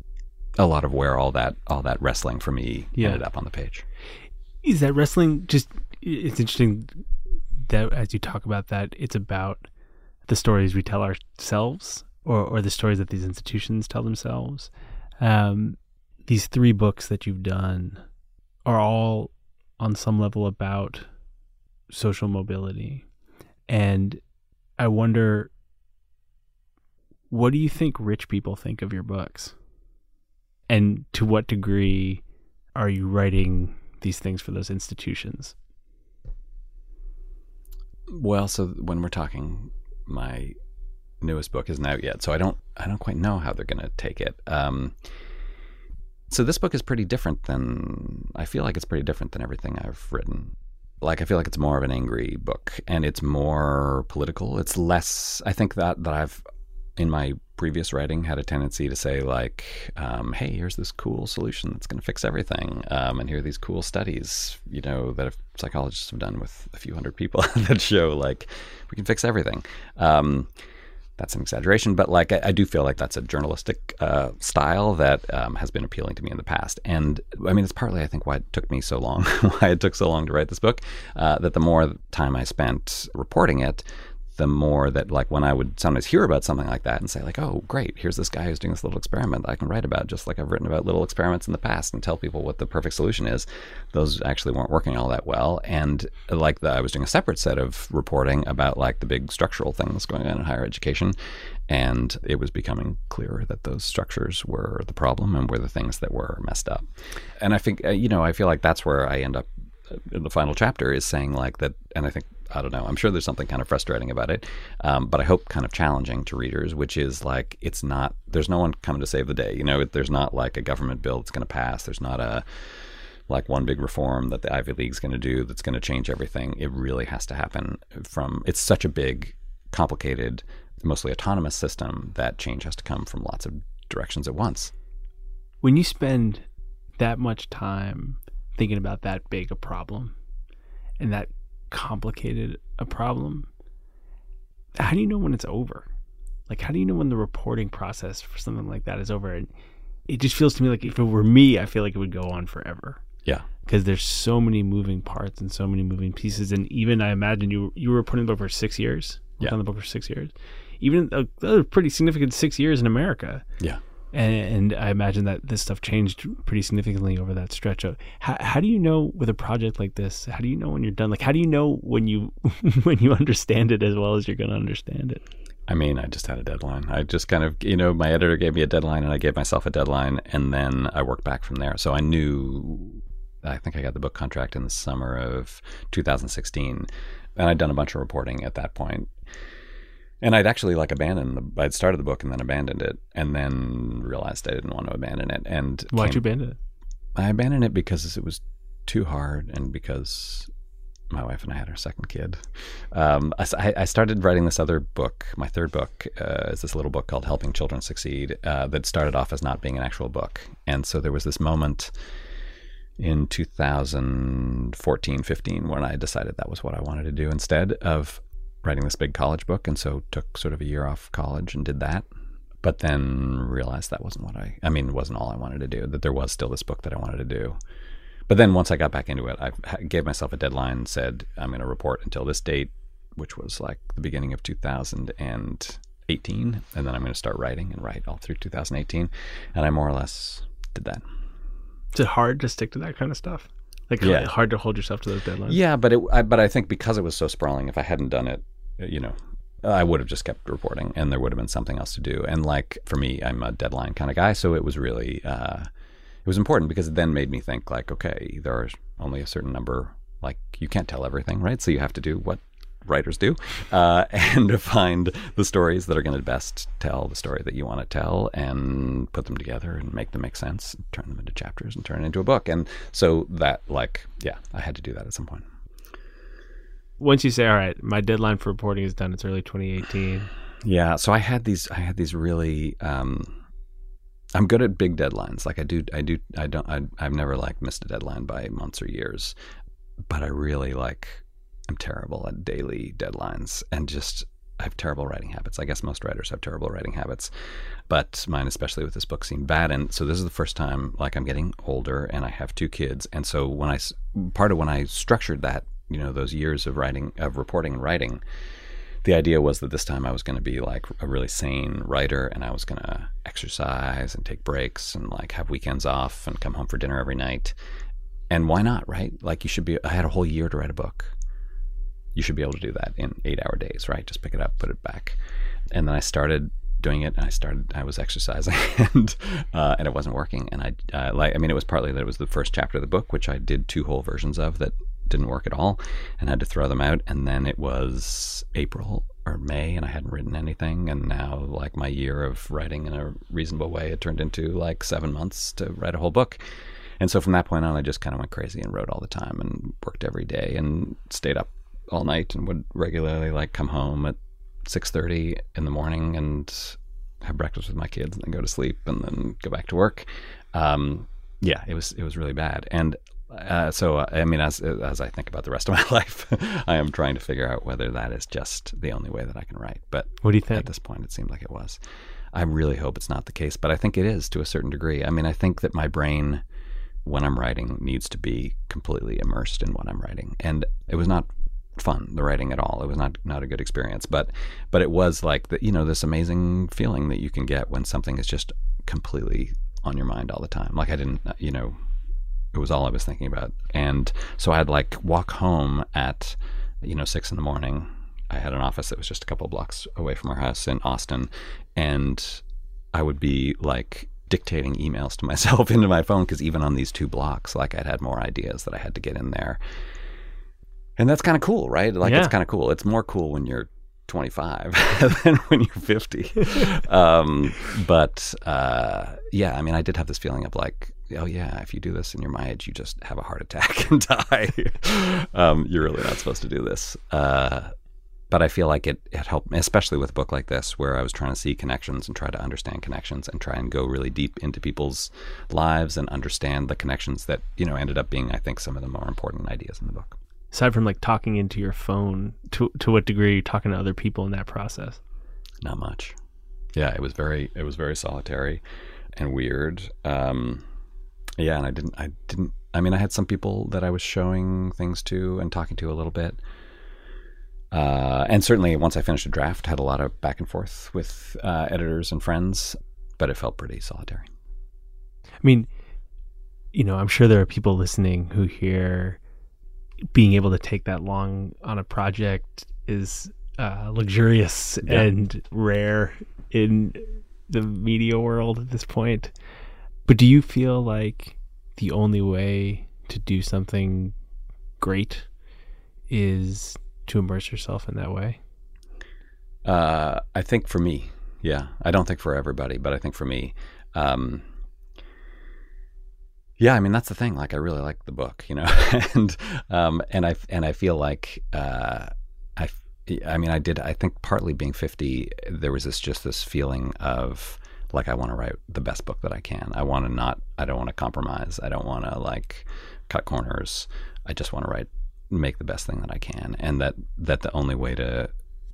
S6: a lot of where all that all that wrestling for me
S3: Yeah.
S6: ended up on the page.
S3: Is that wrestling just? It's interesting that as you talk about that, it's about the stories we tell ourselves, or or the stories that these institutions tell themselves. Um, these three books that you've done are all on some level about social mobility, and I wonder, what do you think rich people think of your books, and to what degree are you writing these things for those institutions?
S6: Well, so when we're talking, my newest book isn't out yet, so I don't I don't quite know how they're going to take it. Um, so this book is pretty different than I feel like it's pretty different than everything I've written. Like I feel like it's more of an angry book, and it's more political. It's less. I think that that I've in my previous writing had a tendency to say like, um, "Hey, here's this cool solution that's going to fix everything," um, and here are these cool studies, you know, that psychologists have done with a few hundred people that show like we can fix everything. Um, that's an exaggeration, but like I, I do feel like that's a journalistic uh, style that um, has been appealing to me in the past, and I mean it's partly I think why it took me so long, why it took so long to write this book. Uh, that the more time I spent reporting it, the more that like when I would sometimes hear about something like that and say like, oh great, here's this guy who's doing this little experiment that I can write about, just like I've written about little experiments in the past and tell people what the perfect solution is. Those actually weren't working all that well, and like the, I was doing a separate set of reporting about like the big structural things going on in higher education, and it was becoming clearer that those structures were the problem and were the things that were messed up. And I think uh, you know I feel like that's where I end up in the final chapter is saying like that, and I think I don't know. I'm sure there's something kind of frustrating about it, um, but I hope kind of challenging to readers, which is like it's not. There's no one coming to save the day. You know, there's not like a government bill that's going to pass. There's not a like one big reform that the Ivy League's going to do that's going to change everything. It really has to happen from. It's such a big, complicated, mostly autonomous system that change has to come from lots of directions at once.
S3: When you spend that much time thinking about that big a problem and that complicated a problem, how do you know when it's over? Like, how do you know when the reporting process for something like that is over? And it just feels to me like if it were me, I feel like it would go on forever
S6: Yeah.
S3: because there's so many moving parts and so many moving pieces. And even I imagine you you were putting the book for six years.
S6: Yeah.
S3: on the book for six years. Even uh, a, a pretty significant six years in America.
S6: Yeah.
S3: And, and I imagine that this stuff changed pretty significantly over that stretch. Of, how, how do you know with a project like this? How do you know when you're done? Like, how do you know when you when you understand it as well as you're going to understand it?
S6: I mean, I just had a deadline. I just kind of, you know, my editor gave me a deadline and I gave myself a deadline and then I worked back from there. So I knew, I think I got the book contract in the summer of 2016 and I'd done a bunch of reporting at that point. And I'd actually like abandoned the, I'd started the book and then abandoned it and then realized I didn't want to abandon it. And
S3: Why'd
S6: came-
S3: you abandon it?
S6: I abandoned it because it was too hard and because my wife and I had our second kid. Um, I, I started writing this other book. My third book uh, is this little book called Helping Children Succeed uh, that started off as not being an actual book. And so there was this moment in 2014, 15 when I decided that was what I wanted to do instead of writing this big college book. And so took sort of a year off college and did that but then realized that wasn't what I I mean wasn't all I wanted to do that there was still this book that I wanted to do but then once I got back into it I gave myself a deadline said I'm going to report until this date which was like the beginning of 2018 and then I'm going to start writing and write all through 2018 and I more or less did that
S3: Is it hard to stick to that kind of stuff? Like,
S6: Yeah.
S3: hard to hold yourself to those deadlines?
S6: Yeah, but it, I, but I think because it was so sprawling, if I hadn't done it, you know, I would have just kept reporting, and there would have been something else to do. And like for me, I'm a deadline kind of guy, so it was really uh, it was important because it then made me think like, okay, there are only a certain number. Like you can't tell everything, right? So you have to do what writers do, uh, and to find the stories that are going to best tell the story that you want to tell, and put them together and make them make sense, turn them into chapters, and turn it into a book. And so that, like, yeah, I had to do that at some point.
S3: Once you say, all right, my deadline for reporting is done, it's early 2018.
S6: Yeah, so I had these. I had these really. Um, I'm good at big deadlines. Like I do. I do. I don't. I, I've never like missed a deadline by months or years, but I really like. I'm terrible at daily deadlines, and just I have terrible writing habits. I guess most writers have terrible writing habits, but mine, especially with this book, seemed bad. And so this is the first time, like I'm getting older, and I have two kids, and so when I, part of when I structured that, you know, those years of writing, of reporting and writing, the idea was that this time I was going to be like a really sane writer and I was going to exercise and take breaks and like have weekends off and come home for dinner every night. And why not, right? Like you should be, I had a whole year to write a book. You should be able to do that in eight hour days, right? Just pick it up, put it back. And then I started doing it and I started, I was exercising and, uh, and it wasn't working. And I, uh, like, I mean, it was partly that it was the first chapter of the book, which I did two whole versions of that didn't work at all and had to throw them out. And then it was April or May and I hadn't written anything. And now, like, my year of writing in a reasonable way, it turned into like seven months to write a whole book. And so from that point on, I just kind of went crazy and wrote all the time and worked every day and stayed up all night and would regularly like come home at 6.30 in the morning and have breakfast with my kids and then go to sleep and then go back to work. Um, yeah, it was it was really bad. And uh, so uh, I mean, as as I think about the rest of my life, I am trying to figure out whether that is just the only way that I can write. But
S3: What do you think?
S6: at this point, it seemed like it was. I really hope it's not the case, but I think it is to a certain degree. I mean, I think that my brain, when I'm writing, needs to be completely immersed in what I'm writing, and it was not fun the writing at all. It was not not a good experience, but but it was like the, you know this amazing feeling that you can get when something is just completely on your mind all the time. Like I didn't, you know, it was all I was thinking about. And so I'd like walk home at, you know, six in the morning. I had an office that was just a couple blocks away from our house in Austin. And I would be like dictating emails to myself into my phone because even on these two blocks, like I'd had more ideas that I had to get in there. And that's kind of cool, right? Like
S3: Yeah.
S6: it's kind of cool. It's more cool when you're 25 than when you're 50. um, but uh, yeah, I mean, I did have this feeling of like, oh yeah, if you do this and you're my age, you just have a heart attack and die. um, you're really not supposed to do this. Uh, but I feel like it, it helped, me, especially with a book like this, where I was trying to see connections and try to understand connections and try and go really deep into people's lives and understand the connections that, you know, ended up being, I think, some of the more important ideas in the book.
S3: Aside from like talking into your phone, to to what degree are you talking to other people in that process?
S6: Not much. Yeah, it was very it was very solitary and weird. Um, yeah, and I didn't I didn't I mean I had some people that I was showing things to and talking to a little bit. Uh, and certainly once I finished a draft, had a lot of back and forth with uh, editors and friends. but it felt pretty solitary.
S3: I mean, you know, I'm sure there are people listening who hear being able to take that long on a project is uh, luxurious
S6: Yeah.
S3: and rare in the media world at this point. But do you feel like the only way to do something great is to immerse yourself in that way?
S6: Uh, I think for me, yeah. I don't think for everybody, but I think for me, um, yeah. I mean, that's the thing. Like, I really like the book, you know, and um, and I and I feel like uh, I, I mean, I did. I think partly being fifty, there was this just this feeling of like I want to write the best book that I can. I want to not. I don't want to compromise. I don't want to like cut corners. I just want to write, make the best thing that I can, and that that the only way to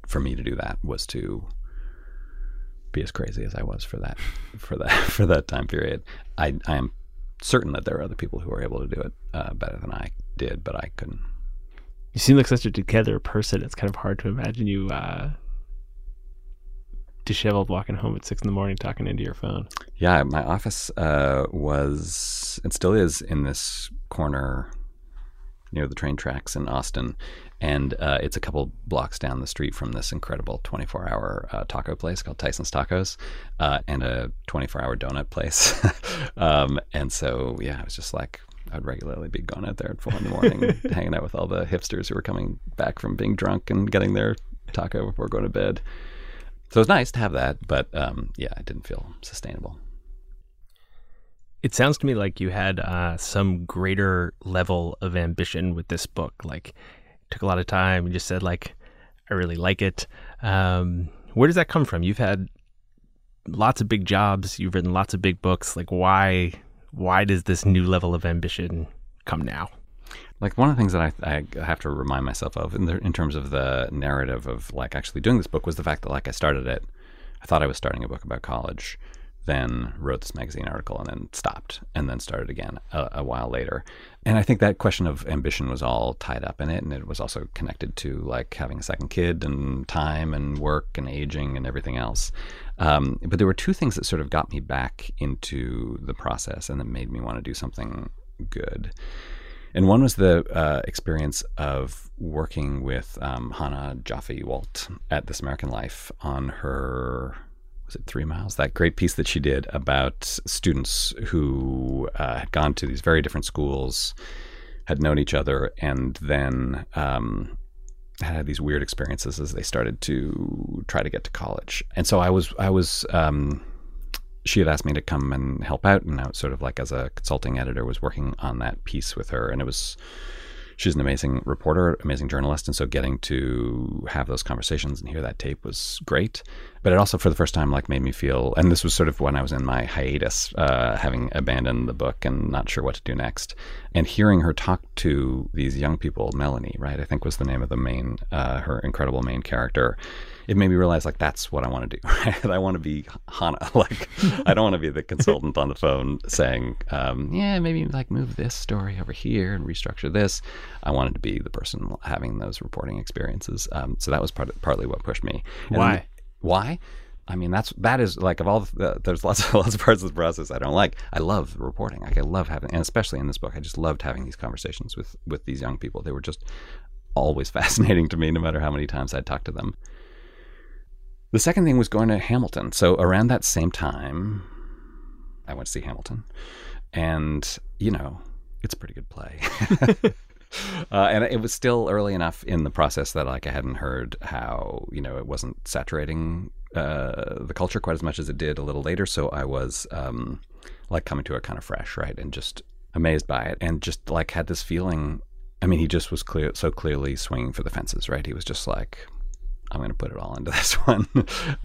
S6: for me to do that was to be as crazy as I was for that for that for that time period. I I am certain that there are other people who are able to do it uh, better than I did, but I couldn't.
S3: You seem like such a together person. It's kind of hard to imagine you uh, disheveled walking home at six in the morning talking into your phone.
S6: Yeah, my office uh, was and still is in this corner near the train tracks in Austin, and uh, it's a couple blocks down the street from this incredible 24-hour uh, taco place called Tyson's Tacos, uh, and a 24-hour donut place. um, and so, yeah, I was just like. I'd regularly be going out there at four in the morning, hanging out with all the hipsters who were coming back from being drunk and getting their taco before going to bed. So it was nice to have that, but um, yeah, it didn't feel sustainable.
S3: It sounds to me like you had uh, some greater level of ambition with this book. Like, took a lot of time. You just said, like, I really like it. Um, where does that come from? You've had lots of big jobs. You've written lots of big books. Like, why? Why does this new level of ambition come now?
S6: Like one of the things that I, I have to remind myself of in, the, in terms of the narrative of like actually doing this book was the fact that like I started it, I thought I was starting a book about college, then wrote this magazine article and then stopped and then started again a, a while later. And I think that question of ambition was all tied up in it, and it was also connected to like having a second kid and time and work and aging and everything else. Um, but there were two things that sort of got me back into the process and that made me want to do something good. And one was the uh, experience of working with um, Chana Joffe-Walt at This American Life on her, was it Three Miles? That great piece that she did about students who uh, had gone to these very different schools, had known each other, and then um, had these weird experiences as they started to try to get to college. And so I was, I was, um, she had asked me to come and help out, and I was sort of like as a consulting editor was working on that piece with her, and it was she's an amazing reporter, amazing journalist, and so getting to have those conversations and hear that tape was great. But it also, for the first time, like made me feel, and this was sort of when I was in my hiatus, uh, having abandoned the book and not sure what to do next, and hearing her talk to these young people, Melanie, right, I think was the name of the main, uh, her incredible main character it made me realize like that's what I want to do. Right? I want to be Chana. Like I don't want to be the consultant on the phone saying, um, "Yeah, maybe like move this story over here and restructure this." I wanted to be the person having those reporting experiences. Um, so that was part partly what pushed me. And
S3: Why?
S6: Why? I mean, that's that is like of all the, there's lots of lots of parts of the process I don't like. I love reporting. Like I love having, and especially in this book, I just loved having these conversations with with these young people. They were just always fascinating to me, no matter how many times I'd talk to them. The second thing was going to Hamilton. So around that same time, I went to see Hamilton, and you know, it's a pretty good play. uh, and it was still early enough in the process that like I hadn't heard how you know it wasn't saturating uh, the culture quite as much as it did a little later. So I was um, like coming to it kind of fresh, right, and just amazed by it, and just like had this feeling. I mean, he just was clear, so clearly swinging for the fences, right? He was just like, I'm going to put it all into this one.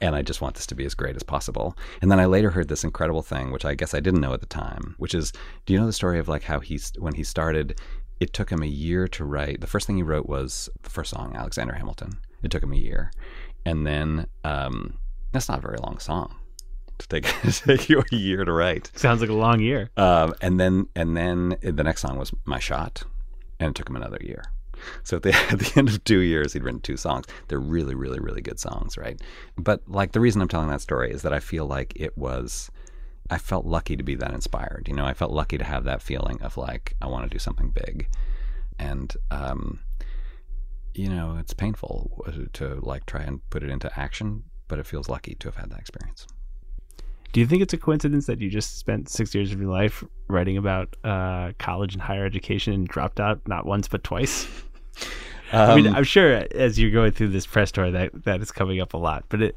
S6: and I just want this to be as great as possible. And then I later heard this incredible thing, which I guess I didn't know at the time, which is do you know the story of like how he's, when he started, it took him a year to write. The first thing he wrote was the first song, Alexander Hamilton. It took him a year. And then, um, that's not a very long song to take, take you a year to write.
S3: Sounds like a long year.
S6: Um, and then, and then the next song was My Shot, and it took him another year. So at the, at the end of two years, he'd written two songs. They're really, really, really good songs, right? But like the reason I'm telling that story is that I feel like it was, I felt lucky to be that inspired. You know, I felt lucky to have that feeling of like, I want to do something big. And, um, you know, it's painful to like try and put it into action, but it feels lucky to have had that experience.
S3: Do you think it's a coincidence that you just spent six years of your life writing about uh, college and higher education and dropped out not once but twice? I mean,
S6: Um,
S3: I'm sure as you're going through this press tour that that is coming up a lot, but it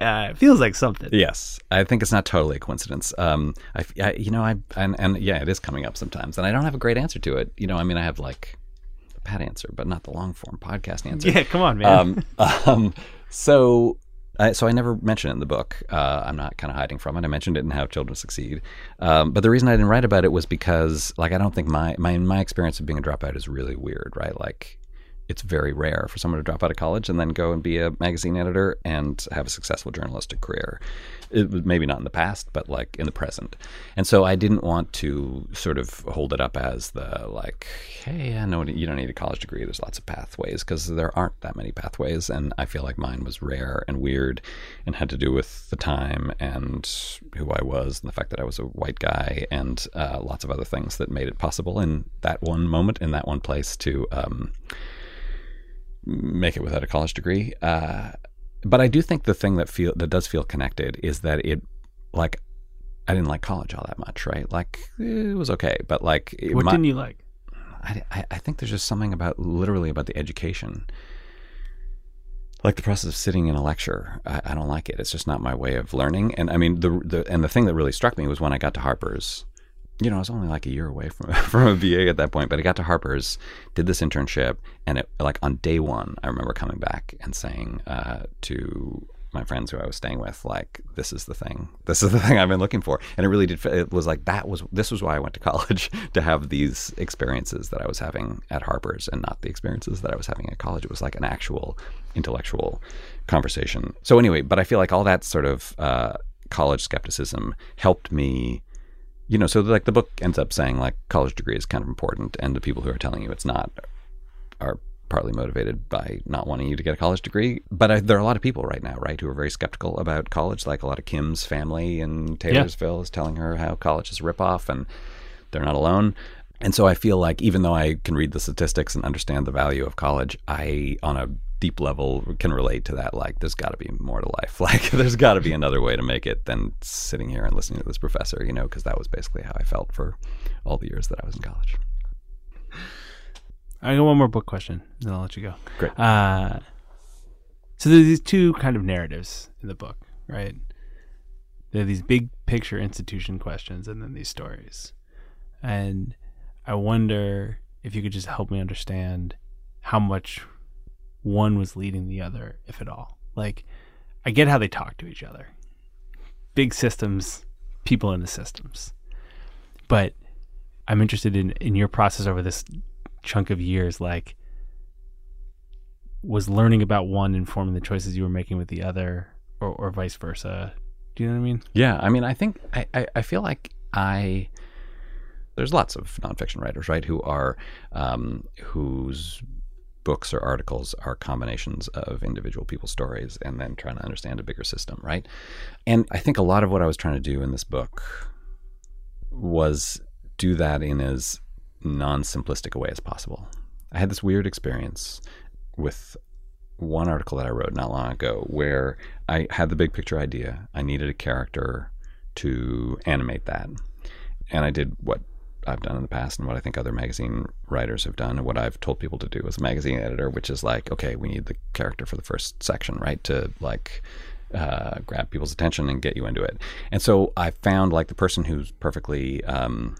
S3: uh, feels like something.
S6: Yes, I think it's not totally a coincidence. Um, I, I- you know, I and, and yeah, it is coming up sometimes, and I don't have a great answer to it. You know, I mean, I have like a pat answer, but not the long form podcast answer.
S3: Yeah, come on, man.
S6: Um, um, so, I, so I never mentioned it in the book. Uh, I'm not kind of hiding from it. I mentioned it in How Children Succeed. Um, but the reason I didn't write about it was because, like, I don't think my my my experience of being a dropout is really weird, right? Like, it's very rare for someone to drop out of college and then go and be a magazine editor and have a successful journalistic career. It was maybe not in the past, but like in the present. And so I didn't want to sort of hold it up as the like, hey, I know you don't need a college degree. There's lots of pathways because there aren't that many pathways. And I feel like mine was rare and weird and had to do with the time and who I was and the fact that I was a white guy and uh, lots of other things that made it possible in that one moment, in that one place to. Um, make it without a college degree. Uh, but I do think the thing that feel that does feel connected is that it, like, I didn't like college all that much, right? Like, it was okay, but like, it
S3: what
S6: mi-
S3: didn't you like?
S6: I, I, I think there's just something about literally about the education. Like the process of sitting in a lecture, I, I don't like it. It's just not my way of learning. And I mean, the, the and the thing that really struck me was when I got to Harper's. You know, I was only like a year away from from a BA at that point, but I got to Harper's, did this internship, and it like on day one, I remember coming back and saying uh, to my friends who I was staying with, like, this is the thing. This is the thing I've been looking for. And it really did. It was like that was this was why I went to college to have these experiences that I was having at Harper's, and not the experiences that I was having at college. It was like an actual intellectual conversation. So anyway, but I feel like all that sort of uh, college skepticism helped me. You know, so like the book ends up saying like college degree is kind of important, and the people who are telling you it's not are partly motivated by not wanting you to get a college degree. But I, there are a lot of people right now, right, who are very skeptical about college. Like a lot of Kim's family in Taylorsville is telling her how college is a ripoff, and they're not alone. And so I feel like even though I can read the statistics and understand the value of college, I, on a deep level, can relate to that. Like, there's got to be more to life. Like, there's got to be another way to make it than sitting here and listening to this professor, you know, because that was basically how I felt for all the years that I was in college.
S3: I got one more book question, then I'll let you go.
S6: Great.
S3: Uh, so there's these two kind of narratives in the book, right? There are these big picture institution questions, and then these stories. And I wonder if you could just help me understand how much one was leading the other, if at all. Like, I get how they talk to each other. Big systems, people in the systems. But I'm interested in, in your process over this chunk of years like was learning about one informing the choices you were making with the other or, or vice versa do you know what i mean
S6: Yeah, I mean, I think I, I, I feel like I there's lots of nonfiction writers, right, who are um, whose books or articles are combinations of individual people's stories and then trying to understand a bigger system, right? And I think a lot of what I was trying to do in this book was do that in as non-simplistic a way as possible. I had this weird experience with one article that I wrote not long ago where I had the big picture idea. I needed a character to animate that. And I did what I've done in the past and what I think other magazine writers have done and what I've told people to do as a magazine editor, which is like, okay, we need the character for the first section, right? To like uh, grab people's attention and get you into it. And so I found like the person who's perfectly um,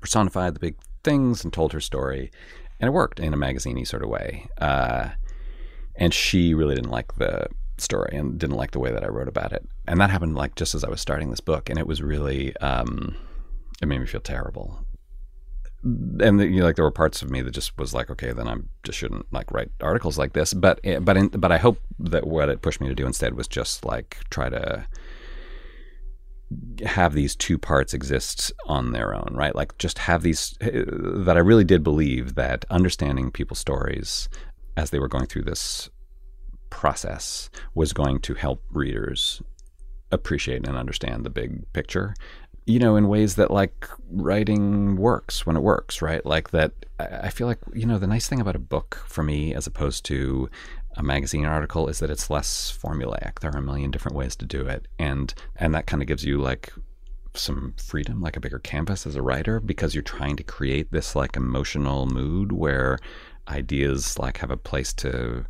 S6: personified the big things and told her story. And it worked in a magazine sort of way. Uh, and she really didn't like the story and didn't like the way that I wrote about it. And that happened like just as I was starting this book, and it was really um, it made me feel terrible. And you know, like there were parts of me that just was like, okay, then I just shouldn't like write articles like this. But eh, but in, but I hope that what it pushed me to do instead was just like try to have these two parts exist on their own, right? Like just have these eh, that I really did believe that understanding people's stories as they were going through this process was going to help readers appreciate and understand the big picture you know in ways that like writing works when it works right like that i feel like you know the nice thing about a book for me as opposed to a magazine article is that it's less formulaic there are a million different ways to do it and and that kind of gives you like some freedom like a bigger canvas as a writer because you're trying to create this like emotional mood where ideas like have a place to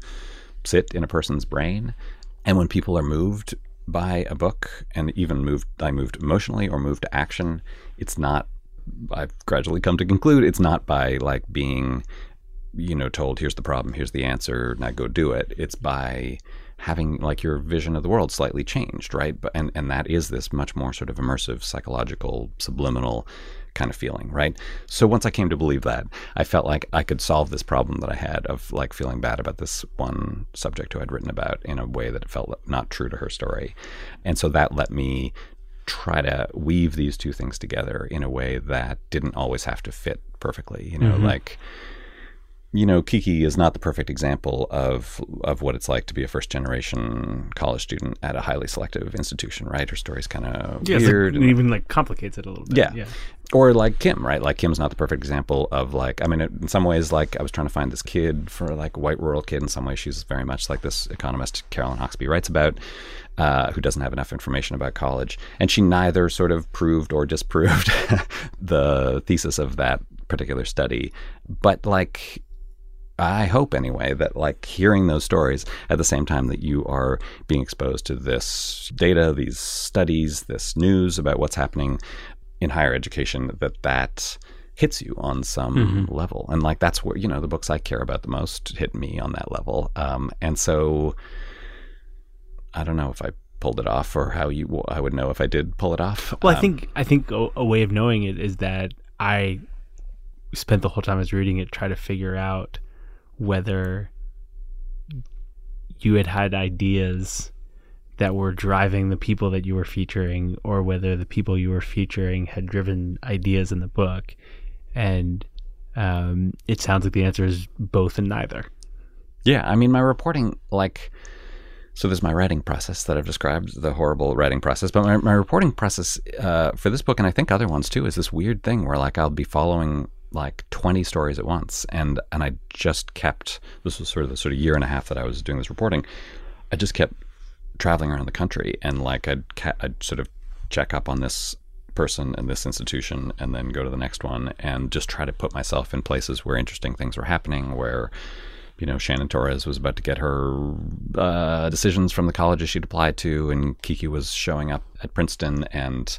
S6: sit in a person's brain. And when people are moved by a book and even moved, I moved emotionally or moved to action, it's not, I've gradually come to conclude it's not by like being, you know, told, here's the problem, here's the answer, now go do it. It's by having like your vision of the world slightly changed, right? But, and, and that is this much more sort of immersive, psychological, subliminal kind of feeling, right? So once I came to believe that, I felt like I could solve this problem that I had of like feeling bad about this one subject who I'd written about in a way that felt not true to her story. And so that let me try to weave these two things together in a way that didn't always have to fit perfectly, you know, mm-hmm. like you know, Kiki is not the perfect example of of what it's like to be a first generation college student at a highly selective institution, right? Her story's kind of
S3: yeah,
S6: weird,
S3: like, and even like complicates it a little bit.
S6: Yeah. yeah, or like Kim, right? Like Kim's not the perfect example of like. I mean, in some ways, like I was trying to find this kid for like a white rural kid. In some ways, she's very much like this economist Caroline Hoxby writes about. Uh, who doesn't have enough information about college. And she neither sort of proved or disproved the thesis of that particular study. But like I hope anyway that like hearing those stories at the same time that you are being exposed to this data, these studies, this news about what's happening in higher education, that that hits you on some mm-hmm. level. And like that's where you know the books I care about the most hit me on that level. Um, and so I don't know if I pulled it off or how you I would know if I did pull it off.
S3: Well, um, I think I think a, a way of knowing it is that I spent the whole time I was reading it try to figure out whether you had had ideas that were driving the people that you were featuring or whether the people you were featuring had driven ideas in the book. And um, it sounds like the answer is both and neither.
S6: Yeah i mean my reporting like so there's my writing process that i've described the horrible writing process but my, my reporting process uh, for this book and i think other ones too is this weird thing where like i'll be following like 20 stories at once. And and I just kept this was sort of the sort of year and a half that I was doing this reporting. I just kept traveling around the country and like I'd, I'd sort of check up on this person and this institution and then go to the next one and just try to put myself in places where interesting things were happening where you know Shannon Torres was about to get her uh, decisions from the colleges she'd applied to and Kiki was showing up at Princeton and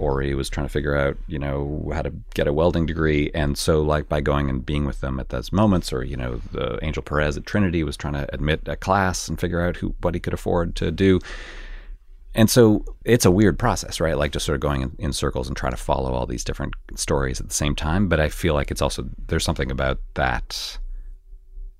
S6: Ori was trying to figure out, you know, how to get a welding degree. And so, like, by going and being with them at those moments, or, you know, the Angel Perez at Trinity was trying to admit a class and figure out who what he could afford to do. And so it's a weird process, right? Like just sort of going in, in circles and trying to follow all these different stories at the same time. But I feel like it's also, there's something about that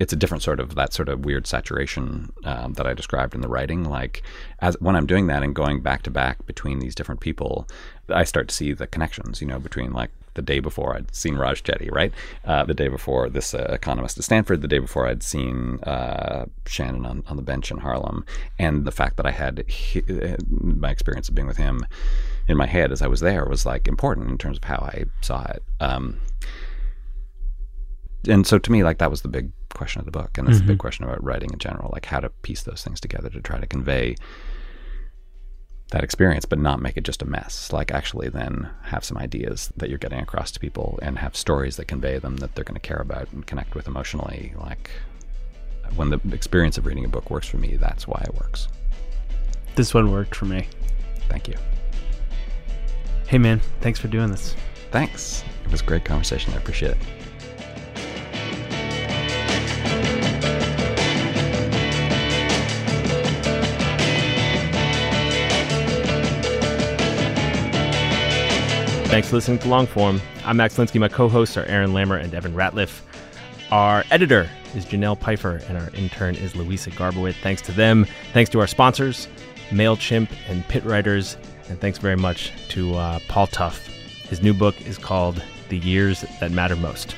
S6: it's a different sort of that sort of weird saturation um, that I described in the writing. Like as when I'm doing that and going back to back between these different people, I start to see the connections. You know, between like the day before I'd seen Raj Chetty, right? Uh, the day before this uh, economist at Stanford, the day before I'd seen uh, Shannon on, on the bench in Harlem, and the fact that I had he, uh, my experience of being with him in my head as I was there was like important in terms of how I saw it. Um, and so to me, like that was the big question of the book, and that's mm-hmm. the big question about writing in general, like how to piece those things together to try to convey that experience, but not make it just a mess. Like actually, then have some ideas that you're getting across to people, and have stories that convey them that they're going to care about and connect with emotionally. Like when the experience of reading a book works for me, that's why it works.
S3: This one worked for me.
S6: Thank you.
S3: Hey man, thanks for doing this.
S6: Thanks. It was a great conversation. I appreciate it.
S3: Thanks for listening to Longform. I'm Max Linsky. My co hosts are Aaron Lammer and Evan Ratliff. Our editor is Janelle Pfeiffer, and our intern is Louisa Garbowit. Thanks to them. Thanks to our sponsors, MailChimp and Pit Writers. And thanks very much to uh, Paul Tough. His new book is called The Years That Matter Most.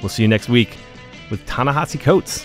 S3: We'll see you next week with Ta-Nehisi Coates.